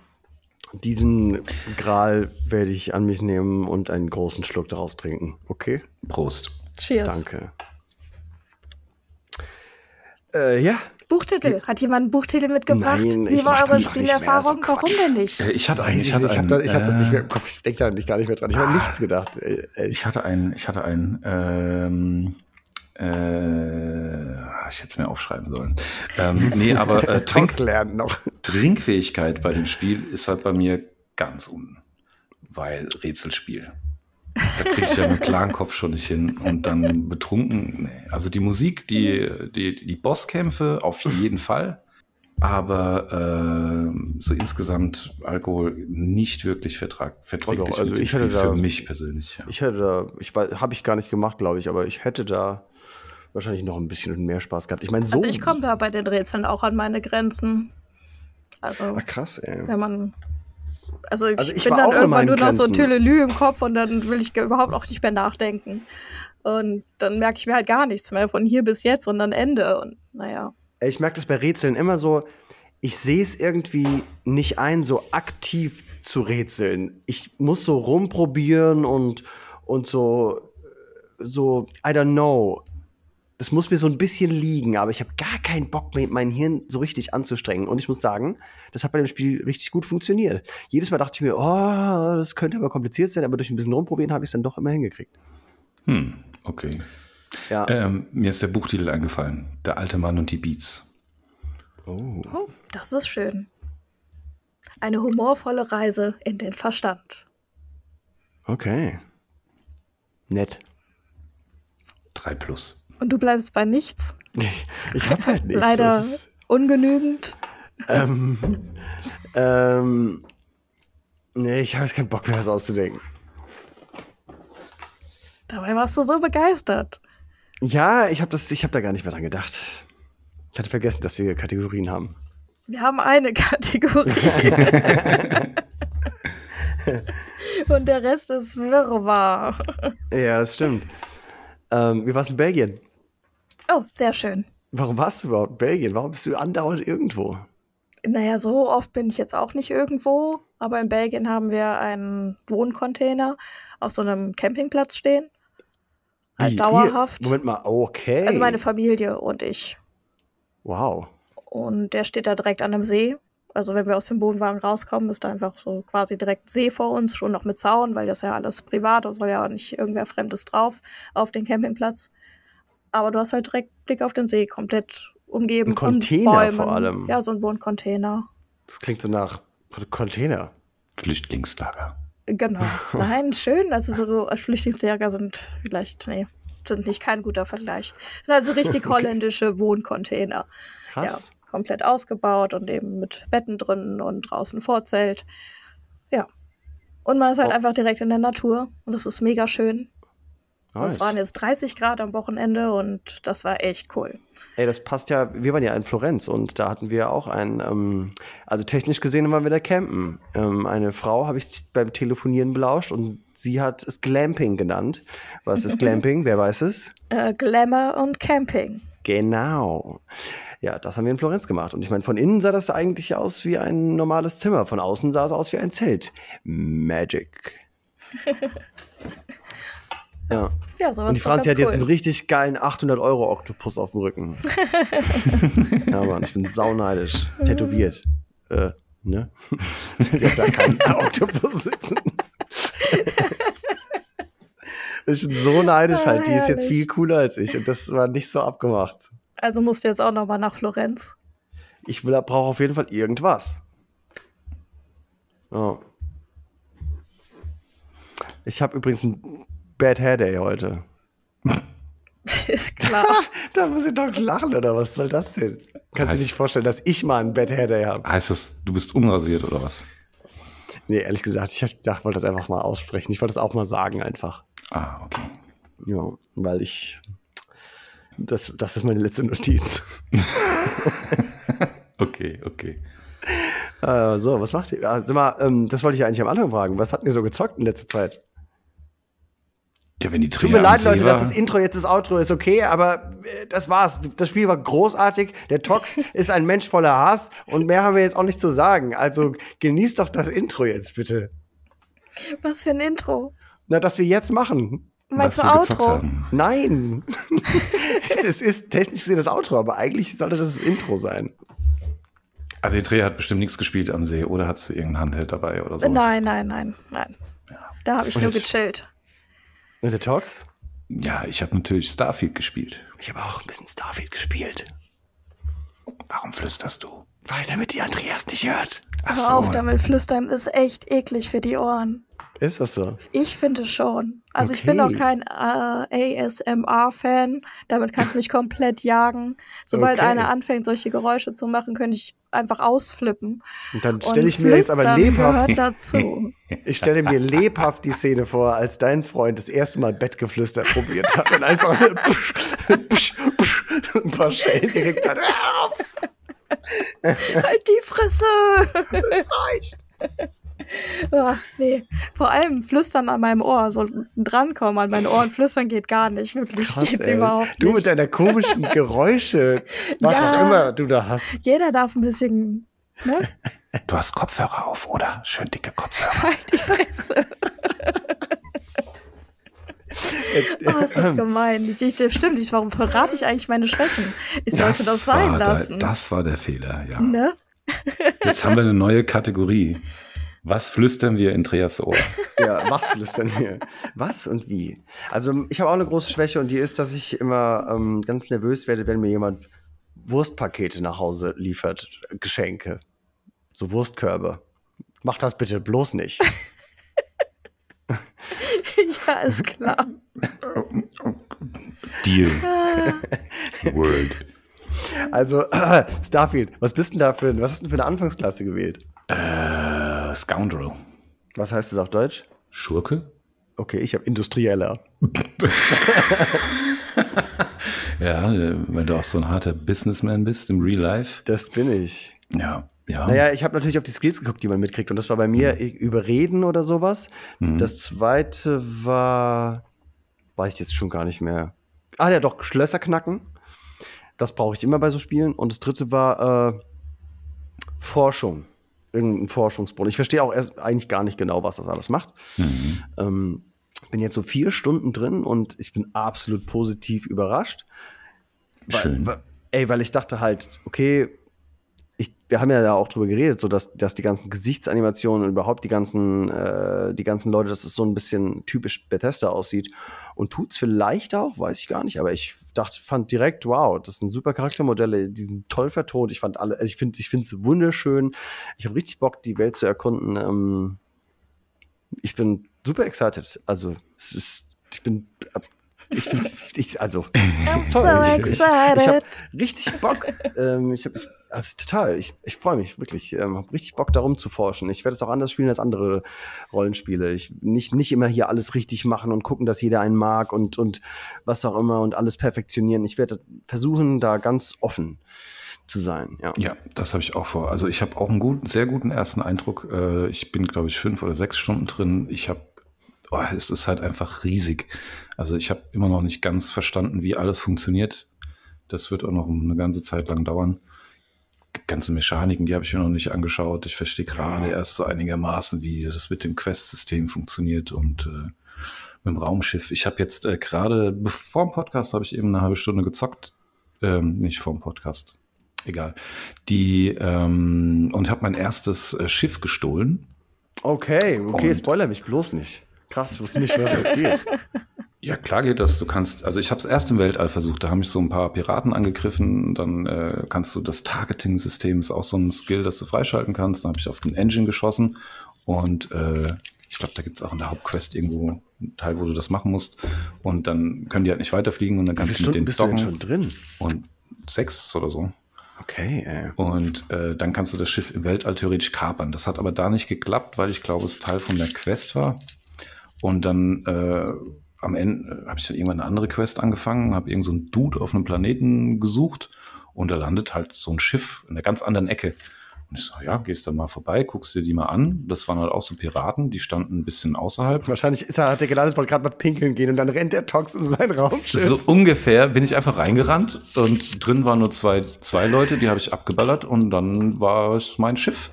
diesen Gral werde ich an mich nehmen und einen großen Schluck daraus trinken. Okay? Prost. Cheers. Danke. Äh, ja. Buchtitel. Hat jemand einen Buchtitel mitgebracht? Nein, Wie ich war eure Spielerfahrung? doch Warum denn nicht? Äh, Ich hatte einen. ich hatte ich habe einen. da, ich hab das nicht äh, mehr im Kopf. Ich denke da nicht, gar nicht mehr dran. Ich habe nichts gedacht. Äh, äh, Ich hatte einen. Ich hatte einen. Ähm, äh, ich hätte es mir aufschreiben sollen. Ähm, nee, aber äh, Trink, lernen noch. Trinkfähigkeit bei dem Spiel ist halt bei mir ganz unten. Weil Rätselspiel. Da kriege ich ja mit klaren Kopf schon nicht hin. Und dann betrunken. Nee. Also die Musik, die, die, die Bosskämpfe auf jeden Fall. Aber äh, so insgesamt Alkohol nicht wirklich vertrag, verträglich Also, also ich hätte Spiel für da- mich persönlich. Ja. Ich hätte da, ich habe ich gar nicht gemacht, glaube ich, aber ich hätte da wahrscheinlich noch ein bisschen mehr Spaß gehabt. Ich meine, so. Also ich komme da bei den Rätseln auch an meine Grenzen. Also, Ah, krass, ey. wenn man. Also ich, Also ich bin dann irgendwann nur noch so ein. Tülelü im Kopf und dann will ich überhaupt auch nicht mehr nachdenken. Und dann merke ich mir halt gar nichts mehr von hier bis jetzt und dann Ende. Und naja. Ich merke das bei Rätseln immer so, ich sehe es irgendwie nicht ein, so aktiv zu rätseln. Ich muss so rumprobieren und, und so, so, I don't know. Das muss mir so ein bisschen liegen, aber ich habe gar keinen Bock mehr, mein Hirn so richtig anzustrengen. Und ich muss sagen, das hat bei dem Spiel richtig gut funktioniert. Jedes Mal dachte ich mir, oh, das könnte aber kompliziert sein, aber durch ein bisschen rumprobieren habe ich es dann doch immer hingekriegt. Hm, okay. Ja. Ähm, mir ist der Buchtitel eingefallen. Der alte Mann und die Beats. oh. Oh, das ist schön. Eine humorvolle Reise in den Verstand. Okay. Nett. 3 plus. Und du bleibst bei nichts. Ich habe halt nichts. Leider ist- ungenügend. Ähm, ähm, nee, ich habe jetzt keinen Bock mehr, was auszudenken. Dabei warst du so begeistert. Ja, ich habe hab da gar nicht mehr dran gedacht. Ich hatte vergessen, dass wir Kategorien haben. Wir haben eine Kategorie. Und der Rest ist Wirrwarr. Ja, das stimmt. ähm, wie warst du in Belgien? Oh, sehr schön. Warum warst du überhaupt in Belgien? Warum bist du andauernd irgendwo? Naja, so oft bin ich jetzt auch nicht irgendwo, aber in Belgien haben wir einen Wohncontainer auf so einem Campingplatz stehen. Halt Wie, dauerhaft. Ihr? Moment mal, okay. Also meine Familie und ich. wow. Und der steht da direkt an einem See. Also wenn wir aus dem Wohnwagen rauskommen, ist da einfach so quasi direkt See vor uns, schon noch mit Zaun, weil das ja alles privat und soll ja auch nicht irgendwer Fremdes drauf auf den Campingplatz. Aber du hast halt direkt Blick auf den See, komplett umgeben Ein von Container Bäumen. vor allem. Ja, so ein Wohncontainer. Das klingt so nach Container. Flüchtlingslager. Genau. Nein, schön. Also so Flüchtlingslager sind vielleicht, nee, sind nicht kein guter Vergleich. Sind also richtig holländische Wohncontainer. Krass. Ja, komplett ausgebaut und eben mit Betten drin und draußen Vorzelt. Ja. Und man ist halt Oh. einfach direkt in der Natur und das ist mega schön. Nice. Es waren jetzt 30 Grad am Wochenende und das war echt cool. Ey, das passt ja. Wir waren ja in Florenz und da hatten wir auch ein, ähm, also technisch gesehen waren wir da campen. Ähm, eine Frau habe ich beim Telefonieren belauscht und sie hat es Glamping genannt. Was ist Glamping? Wer weiß es? Äh, Glamour und Camping. Genau. Ja, das haben wir in Florenz gemacht. Und ich meine, von innen sah das eigentlich aus wie ein normales Zimmer. Von außen sah es aus wie ein Zelt. Magic. ja. Ja, sowas Und die Franzi hat jetzt cool. einen richtig geilen 800-Euro-Oktopus auf dem Rücken. ja, Mann, ich bin sauneidisch. Tätowiert. Äh, ne? Sie hat da keinen Oktopus sitzen. ich bin so neidisch halt. Die ist jetzt viel cooler als ich. Und das war nicht so abgemacht. Also musst du jetzt auch noch mal nach Florenz. Ich brauche auf jeden Fall irgendwas. Ja. Ich habe übrigens ein Bad Hair Day heute. ist klar. Da muss ich doch lachen, oder was soll das denn? Kannst du dir nicht vorstellen, dass ich mal ein Bad Hair Day habe? Heißt das, du bist unrasiert oder was? Nee, ehrlich gesagt, ich hab- ich wollte das einfach mal aussprechen. Ich wollte das auch mal sagen einfach. Ah, okay. Ja, weil ich. Das, das ist meine letzte Notiz. Okay, okay. Äh, so, was macht ihr? Sag mal, ähm, das wollte ich ja eigentlich am Anfang fragen. Was habt ihr so gezockt in letzter Zeit? Ja, wenn die Tut mir leid, Leute, dass das Intro jetzt das Outro ist, okay, aber äh, das war's. Das Spiel war großartig. Der Tox ist ein Mensch voller Hass und mehr haben wir jetzt auch nicht zu sagen. Also genießt doch das Intro jetzt bitte. Was für ein Intro. Na, das wir jetzt machen. Meinst du Outro? Nein. es ist technisch gesehen das Outro, aber eigentlich sollte das das Intro sein. Also die Träger hat bestimmt nichts gespielt am See oder hat sie irgendein Handheld dabei oder sowas? Nein, nein, nein, nein. Da habe ich nur gechillt. Und der Tox? Ja, ich habe natürlich Starfield gespielt. Ich habe auch ein bisschen Starfield gespielt. Warum flüsterst du? Weil damit die Andreas nicht hört. Ach Hör auf damit, flüstern ist echt eklig für die Ohren. Ist das so? Ich finde schon. Also ich bin Okay. auch kein äh, ASMR-Fan. Damit kannst du mich komplett jagen. Sobald Okay. einer anfängt, solche Geräusche zu machen, könnte ich einfach ausflippen. Und dann stelle ich mir jetzt aber lebhaft, dazu. ich stelle mir lebhaft die Szene vor, als dein Freund das erste Mal Bettgeflüster probiert hat und einfach so psch, psch, psch, ein paar Schellen gekriegt hat. Halt die Fresse! Es reicht. Ah, nee. Vor allem flüstern an meinem Ohr. So drankommen an meine Ohren. Flüstern geht gar nicht. Wirklich Krass, geht ey. überhaupt Du mit nicht. deiner komischen Geräusche, was Ja. immer du da hast. Jeder darf ein bisschen. Ne? Du hast Kopfhörer auf, oder? Schön dicke Kopfhörer. Halt die Fresse. Oh, ist das gemein. Ich, ich, stimmt nicht. Warum verrate ich eigentlich meine Schwächen? Ich sollte das, sein war lassen. Der, das war der Fehler, ja. ne? Jetzt haben wir eine neue Kategorie. Was flüstern wir in Treas Ohr? Ja, was flüstern wir? Was und wie? Also, ich habe auch eine große Schwäche und die ist, dass ich immer ähm, ganz nervös werde, wenn mir jemand Wurstpakete nach Hause liefert, Geschenke. So Wurstkörbe. Mach das bitte bloß nicht. ja, ist klar. Deal. Word. Also, Starfield, was bist denn da für, was hast du denn für eine Anfangsklasse gewählt? Äh, Scoundrel. Was heißt das auf Deutsch? Schurke? Okay, ich habe Industrieller. Ja, äh, wenn du auch so ein harter Businessman bist im Real Life. Das bin ich. Ja, ja. Naja, ich habe natürlich auf die Skills geguckt, die man mitkriegt. Und das war bei mir Überreden oder sowas. Das zweite war, weiß ich jetzt schon gar nicht mehr. Ah ja, doch, Schlösser knacken. Das brauche ich immer bei so Spielen. Und das dritte war äh, Forschung. Irgendein Forschungsbrunnen. Ich verstehe auch erst eigentlich gar nicht genau, was das alles macht. Ähm, bin jetzt so vier Stunden drin und ich bin absolut positiv überrascht. Weil, Schön. Weil, ey, weil ich dachte halt, okay, wir haben ja da auch drüber geredet, so dass, dass die ganzen Gesichtsanimationen und überhaupt die ganzen, äh, die ganzen Leute, dass es so ein bisschen typisch Bethesda aussieht. Und tut's vielleicht auch, weiß ich gar nicht, aber ich dachte, fand direkt, wow, das sind super Charaktermodelle, die sind toll vertont. Ich fand alle, also ich finde, ich finde es wunderschön. Ich habe richtig Bock, die Welt zu erkunden. Ähm, ich bin super excited. Also, es ist, ich bin, ich finde, ich, also, I'm so toll. Ich, ich, habe excited. richtig Bock. ähm, ich habe, also total. Ich, ich freue mich wirklich. Ähm, habe richtig Bock, darum zu forschen. Ich werde es auch anders spielen als andere Rollenspiele. Ich nicht nicht immer hier alles richtig machen und gucken, dass jeder einen mag und und was auch immer und alles perfektionieren. Ich werde versuchen, da ganz offen zu sein. Ja. Ja, das habe ich auch vor. Also ich habe auch einen guten, sehr guten ersten Eindruck. Äh, Ich bin, glaube ich, fünf oder sechs Stunden drin. Ich habe, oh, es ist halt einfach riesig. Also ich habe immer noch nicht ganz verstanden, wie alles funktioniert. Das wird auch noch eine ganze Zeit lang dauern. Ganze Mechaniken, die habe ich mir noch nicht angeschaut. Ich verstehe gerade erst so einigermaßen, wie das mit dem Quest-System funktioniert und äh, mit dem Raumschiff. Ich habe jetzt äh, gerade, bevor dem Podcast, habe ich eben eine halbe Stunde gezockt. Ähm, nicht vor dem Podcast. Egal. Die, ähm, und habe mein erstes äh, Schiff gestohlen. Okay, okay, Und- spoiler mich bloß nicht. Krass, ich wusste nicht, wie das geht. Ja, klar geht das. Du kannst, also ich habe es erst im Weltall versucht, da haben mich so ein paar Piraten angegriffen. Dann äh, kannst du das Targeting-System ist auch so ein Skill, das du freischalten kannst. Dann habe ich auf den Engine geschossen und äh, ich glaube, da gibt's auch in der Hauptquest irgendwo einen Teil, wo du das machen musst. Und dann können die halt nicht weiterfliegen und dann kannst du mit denen bist du denn docken. schon drin? Und sechs oder so. Okay, ey. Und äh, dann kannst du das Schiff im Weltall theoretisch kapern. Das hat aber da nicht geklappt, weil ich glaube, es Teil von der Quest war. Und dann äh, am Ende habe ich dann irgendwann eine andere Quest angefangen, habe irgend so einen Dude auf einem Planeten gesucht und da landet halt so ein Schiff in einer ganz anderen Ecke. Und ich so, ja, gehst da mal vorbei, guckst dir die mal an. Das waren halt auch so Piraten, die standen ein bisschen außerhalb. Wahrscheinlich ist er, hat er gelandet, wollte gerade mal pinkeln gehen und dann rennt der Tox in sein Raumschiff. So ungefähr bin ich einfach reingerannt und drin waren nur zwei, zwei Leute, die habe ich abgeballert und dann war es mein Schiff.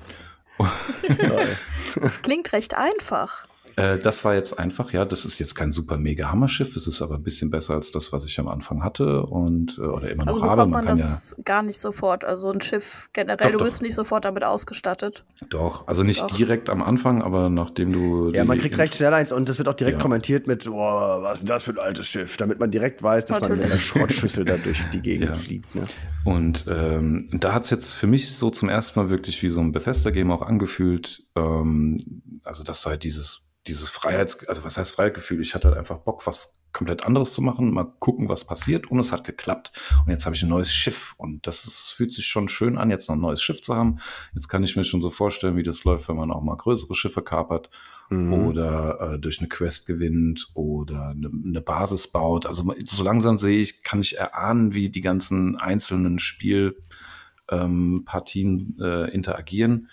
Das klingt recht einfach. Äh, das war jetzt einfach, ja, das ist jetzt kein super mega Hammerschiff, es ist aber ein bisschen besser als das, was ich am Anfang hatte und äh, oder immer noch Also habe. bekommt man kann das gar nicht sofort. Also ein Schiff generell, Doch, du doch. bist nicht sofort damit ausgestattet. ja doch, also nicht Doch. direkt am Anfang, aber nachdem du Ja, man kriegt recht schnell eins und das wird auch direkt Ja. kommentiert mit, boah, was ist denn das für ein altes Schiff, damit man direkt weiß, dass man mit einer Natürlich. Schrottschüssel da durch die Gegend Ja. fliegt. Ne? Und ähm, da hat's jetzt für mich so zum ersten Mal wirklich wie so ein Bethesda-Game auch angefühlt. Ähm, also das halt dieses, dieses Freiheits, also was heißt Freiheitsgefühl? Ich hatte halt einfach Bock, was komplett anderes zu machen, mal gucken, was passiert. Und es hat geklappt. Und jetzt habe ich ein neues Schiff. Und das ist, fühlt sich schon schön an, jetzt noch ein neues Schiff zu haben. Jetzt kann ich mir schon so vorstellen, wie das läuft, wenn man auch mal größere Schiffe kapert Mhm. oder äh, durch eine Quest gewinnt oder eine, eine Basis baut. Also so langsam sehe ich, kann ich erahnen, wie die ganzen einzelnen Spielpartien ähm, äh, interagieren.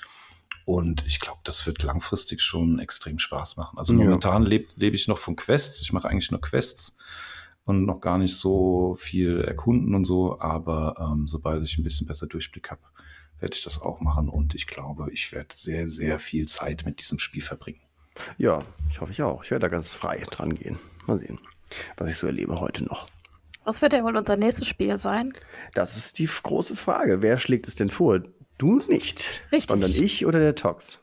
Und ich glaube, das wird langfristig schon extrem Spaß machen. Also Ja. momentan lebe lebe ich noch von Quests. Ich mache eigentlich nur Quests und noch gar nicht so viel erkunden und so. Aber ähm, sobald ich ein bisschen besser Durchblick habe, werde ich das auch machen. Und ich glaube, ich werde sehr, sehr viel Zeit mit diesem Spiel verbringen. Ja, ich hoffe ich auch. Ich werde da ganz frei dran gehen. Mal sehen, was ich so erlebe heute noch. Was wird denn wohl unser nächstes Spiel sein? Das ist die große Frage. Wer schlägt es denn vor? Du nicht. Richtig. Sondern ich oder der Tox?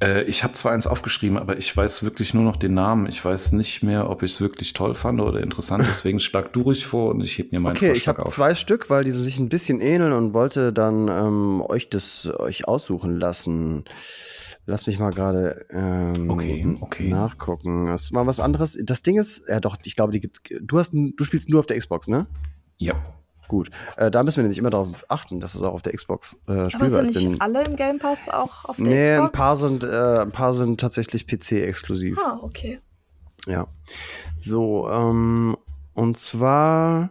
Äh, ich habe zwar eins aufgeschrieben, aber ich weiß wirklich nur noch den Namen. Ich weiß nicht mehr, ob ich es wirklich toll fand oder interessant. Deswegen schlag du ruhig vor und ich heb mir meinen Okay, ich Vorschlag habe auf. zwei Stück, weil die so sich ein bisschen ähneln und wollte dann ähm, euch das euch aussuchen lassen. Lass mich mal gerade ähm, Okay, okay. nachgucken. Das war was anderes. Das Ding ist, ja doch, ich glaube, die gibt's. Du hast, du spielst nur auf der Xbox, ne? Ja. Gut. Äh, da müssen wir nämlich immer darauf achten, dass es auch auf der Xbox äh, Aber spielbar sind ist. nicht alle im Game Pass auch auf der nee, Xbox? ein paar sind, äh, ein paar sind tatsächlich PC-exklusiv. Ah, okay. Ja. So, ähm, und zwar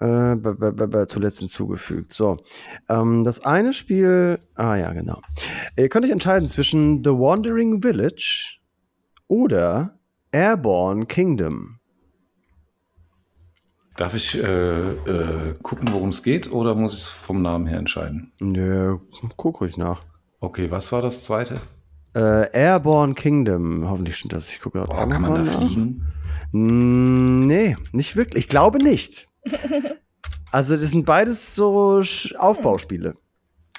äh, zuletzt hinzugefügt. So, ähm, das eine Spiel, ah ja, genau. Ihr könnt euch entscheiden zwischen The Wandering Village oder Airborne Kingdom. Darf ich äh, äh, gucken, worum es geht, oder muss ich es vom Namen her entscheiden? Nö, guck ruhig nach. Okay, was war das zweite? Äh, Airborne Kingdom, hoffentlich stimmt das. Ich gucke gerade Boah, kann man da fliegen? Mm, Nee, nicht wirklich. Ich glaube nicht. Also, das sind beides so Sch- Aufbauspiele.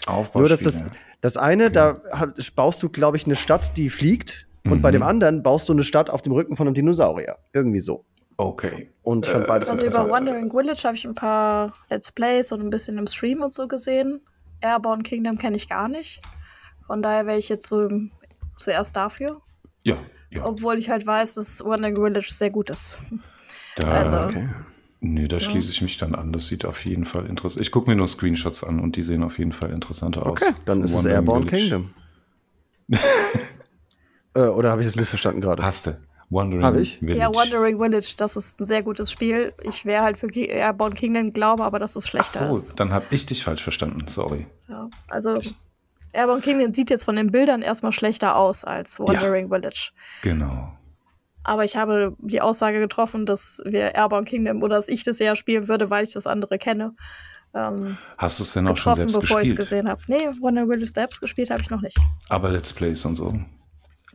Aufbauspiel. Nur, dass das, das eine, da hat- baust du, glaube ich, eine Stadt, die fliegt. Und bei Mhm. dem anderen baust du eine Stadt auf dem Rücken von einem Dinosaurier. Irgendwie so. Okay. Und ich fand beides Also über Wandering Village habe ich ein paar Let's Plays und ein bisschen im Stream und so gesehen. Airborne Kingdom kenne ich gar nicht. Von daher wäre ich jetzt so zuerst dafür. Ja, ja. Obwohl ich halt weiß, dass Wandering Village sehr gut ist. Da, also- Okay. Nee, da schließe ich mich dann an. Das sieht auf jeden Fall interessant. Ich gucke mir nur Screenshots an und die sehen auf jeden Fall interessanter aus. Okay, dann ist es Wandering Airborne Village. Kingdom. äh, oder habe ich das missverstanden gerade? Hast du. Wandering Hab ich? Village. Ja, Wandering Village, das ist ein sehr gutes Spiel. Ich wäre halt für Airborne Kingdom, glaube aber, dass es Ach schlechter so, ist. dann habe ich dich falsch verstanden. Sorry. Ja, also Airborne Kingdom sieht jetzt von den Bildern erstmal schlechter aus als Wandering Village. Genau. Aber ich habe die Aussage getroffen, dass wir Airborne Kingdom oder dass ich das eher spielen würde, weil ich das andere kenne. Ähm, Hast du es denn auch schon getroffen, selbst bevor ich es gespielt? gesehen habe. Nee, Wandering Village selbst gespielt habe ich noch nicht. Aber Let's Plays und so.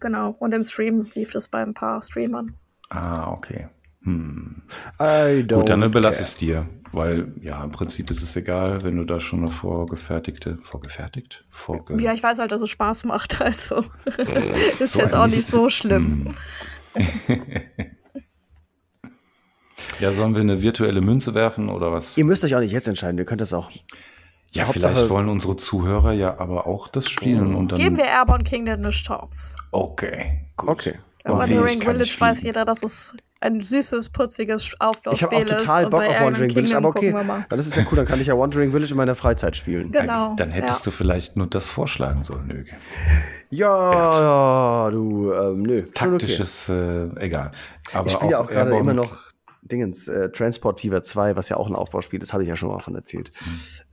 Genau. Und im Stream lief das bei ein paar Streamern. Ah, okay. Hm. I don't Gut, dann überlasse ich es dir, weil ja, im Prinzip ist es egal, wenn du da schon eine vorgefertigte, vorgefertigt? Vorge Ja, ich weiß halt, dass es Spaß macht, also ist So jetzt auch nicht so schlimm. ja, sollen wir eine virtuelle Münze werfen oder was? Ihr müsst euch auch nicht jetzt entscheiden, ihr könnt das auch. Ja, Hauptsache- vielleicht wollen unsere Zuhörer ja aber auch das spielen und dann. Geben wir Airborne Kingdom eine Chance. Okay, gut. Okay. Aber Oh, Wandering ich Village weiß jeder, dass es ein süßes, putziges Ich habe Aufbauspiel auch ist. total Bock bei auf Airborne Wandering Village, aber okay. Dann ist es ja cool, dann kann ich ja Wandering Village in meiner Freizeit spielen. Genau. Dann hättest ja. du vielleicht nur das vorschlagen sollen, Nöge. Ja, du, ähm, nö. Taktisches, äh, egal. Aber Ich spiele ja auch gerade immer noch Dingens, äh, Transport Fever 2, was ja auch ein Aufbauspiel ist, habe ich ja schon mal von erzählt.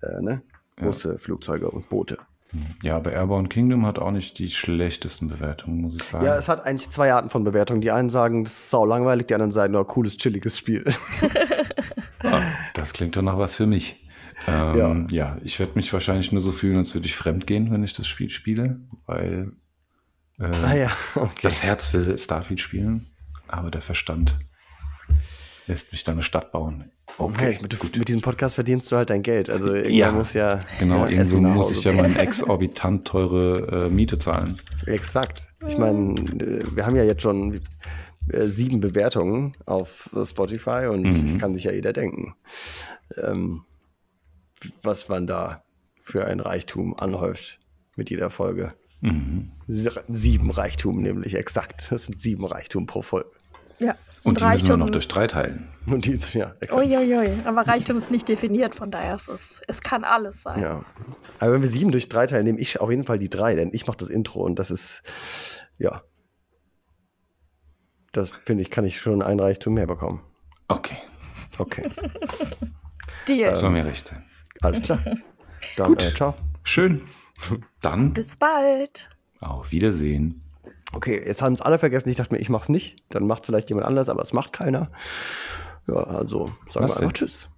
Äh, ne? Busse, Flugzeuge und Boote. Ja, aber Airborne Kingdom hat auch nicht die schlechtesten Bewertungen, muss ich sagen. Ja, es hat eigentlich zwei Arten von Bewertungen. Die einen sagen, das ist sau langweilig, die anderen sagen, nur cooles, chilliges Spiel. Ah, das klingt doch nach was für mich. Ähm, ja. ich werde mich wahrscheinlich nur so fühlen, als würde ich fremd gehen, wenn ich das Spiel spiele, weil ah ja, okay. das Herz will Starfield spielen, aber der Verstand lässt mich da eine Stadt bauen. Okay, mit, mit diesem Podcast verdienst du halt dein Geld. Also irgendwann Ja, muss ja Genau, ja, irgendwo muss ich ja meine exorbitant teure äh, Miete zahlen. Exakt. Ich meine, äh, wir haben ja jetzt schon äh, sieben Bewertungen auf äh, Spotify und Mhm. kann sich ja jeder denken, ähm, was man da für ein Reichtum anhäuft mit jeder Folge. Mhm. Sie- Sieben Reichtum nämlich, exakt. Das sind sieben Reichtum pro Folge. Ja. Und, die müssen wir Reichtum. noch durch drei teilen. Und die, ja. Uiuiui. Aber Reichtum ist nicht definiert, von daher ist es, es kann alles sein. Ja. Aber wenn wir sieben durch drei teilen, nehme ich auf jeden Fall die drei, denn ich mache das Intro und das ist, ja. Das finde ich, kann ich schon ein Reichtum mehr bekommen. Okay, Okay, Deal. das war mir recht. alles klar. Dann, Gut. Äh, ciao. Schön. Dann Bis bald. auf Wiedersehen. Okay, jetzt haben es alle vergessen. Ich dachte mir, ich mach's nicht. Dann macht vielleicht jemand anders, aber es macht keiner. Ja, also sagen Was wir einfach? Tschüss.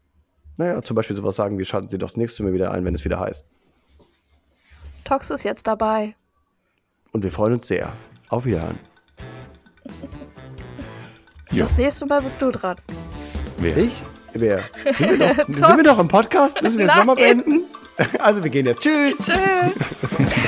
Naja, zum Beispiel sowas sagen, wir schalten Sie doch das nächste Mal wieder ein, wenn es wieder heißt. Tox ist jetzt dabei. Und wir freuen uns sehr. Auf Wiederhören. Das nächste Mal bist du dran. Wer? Ich? Wer? Sind wir doch, sind wir doch im Podcast? Müssen wir es nochmal beenden? Also, wir gehen jetzt. Tschüss. Tschüss.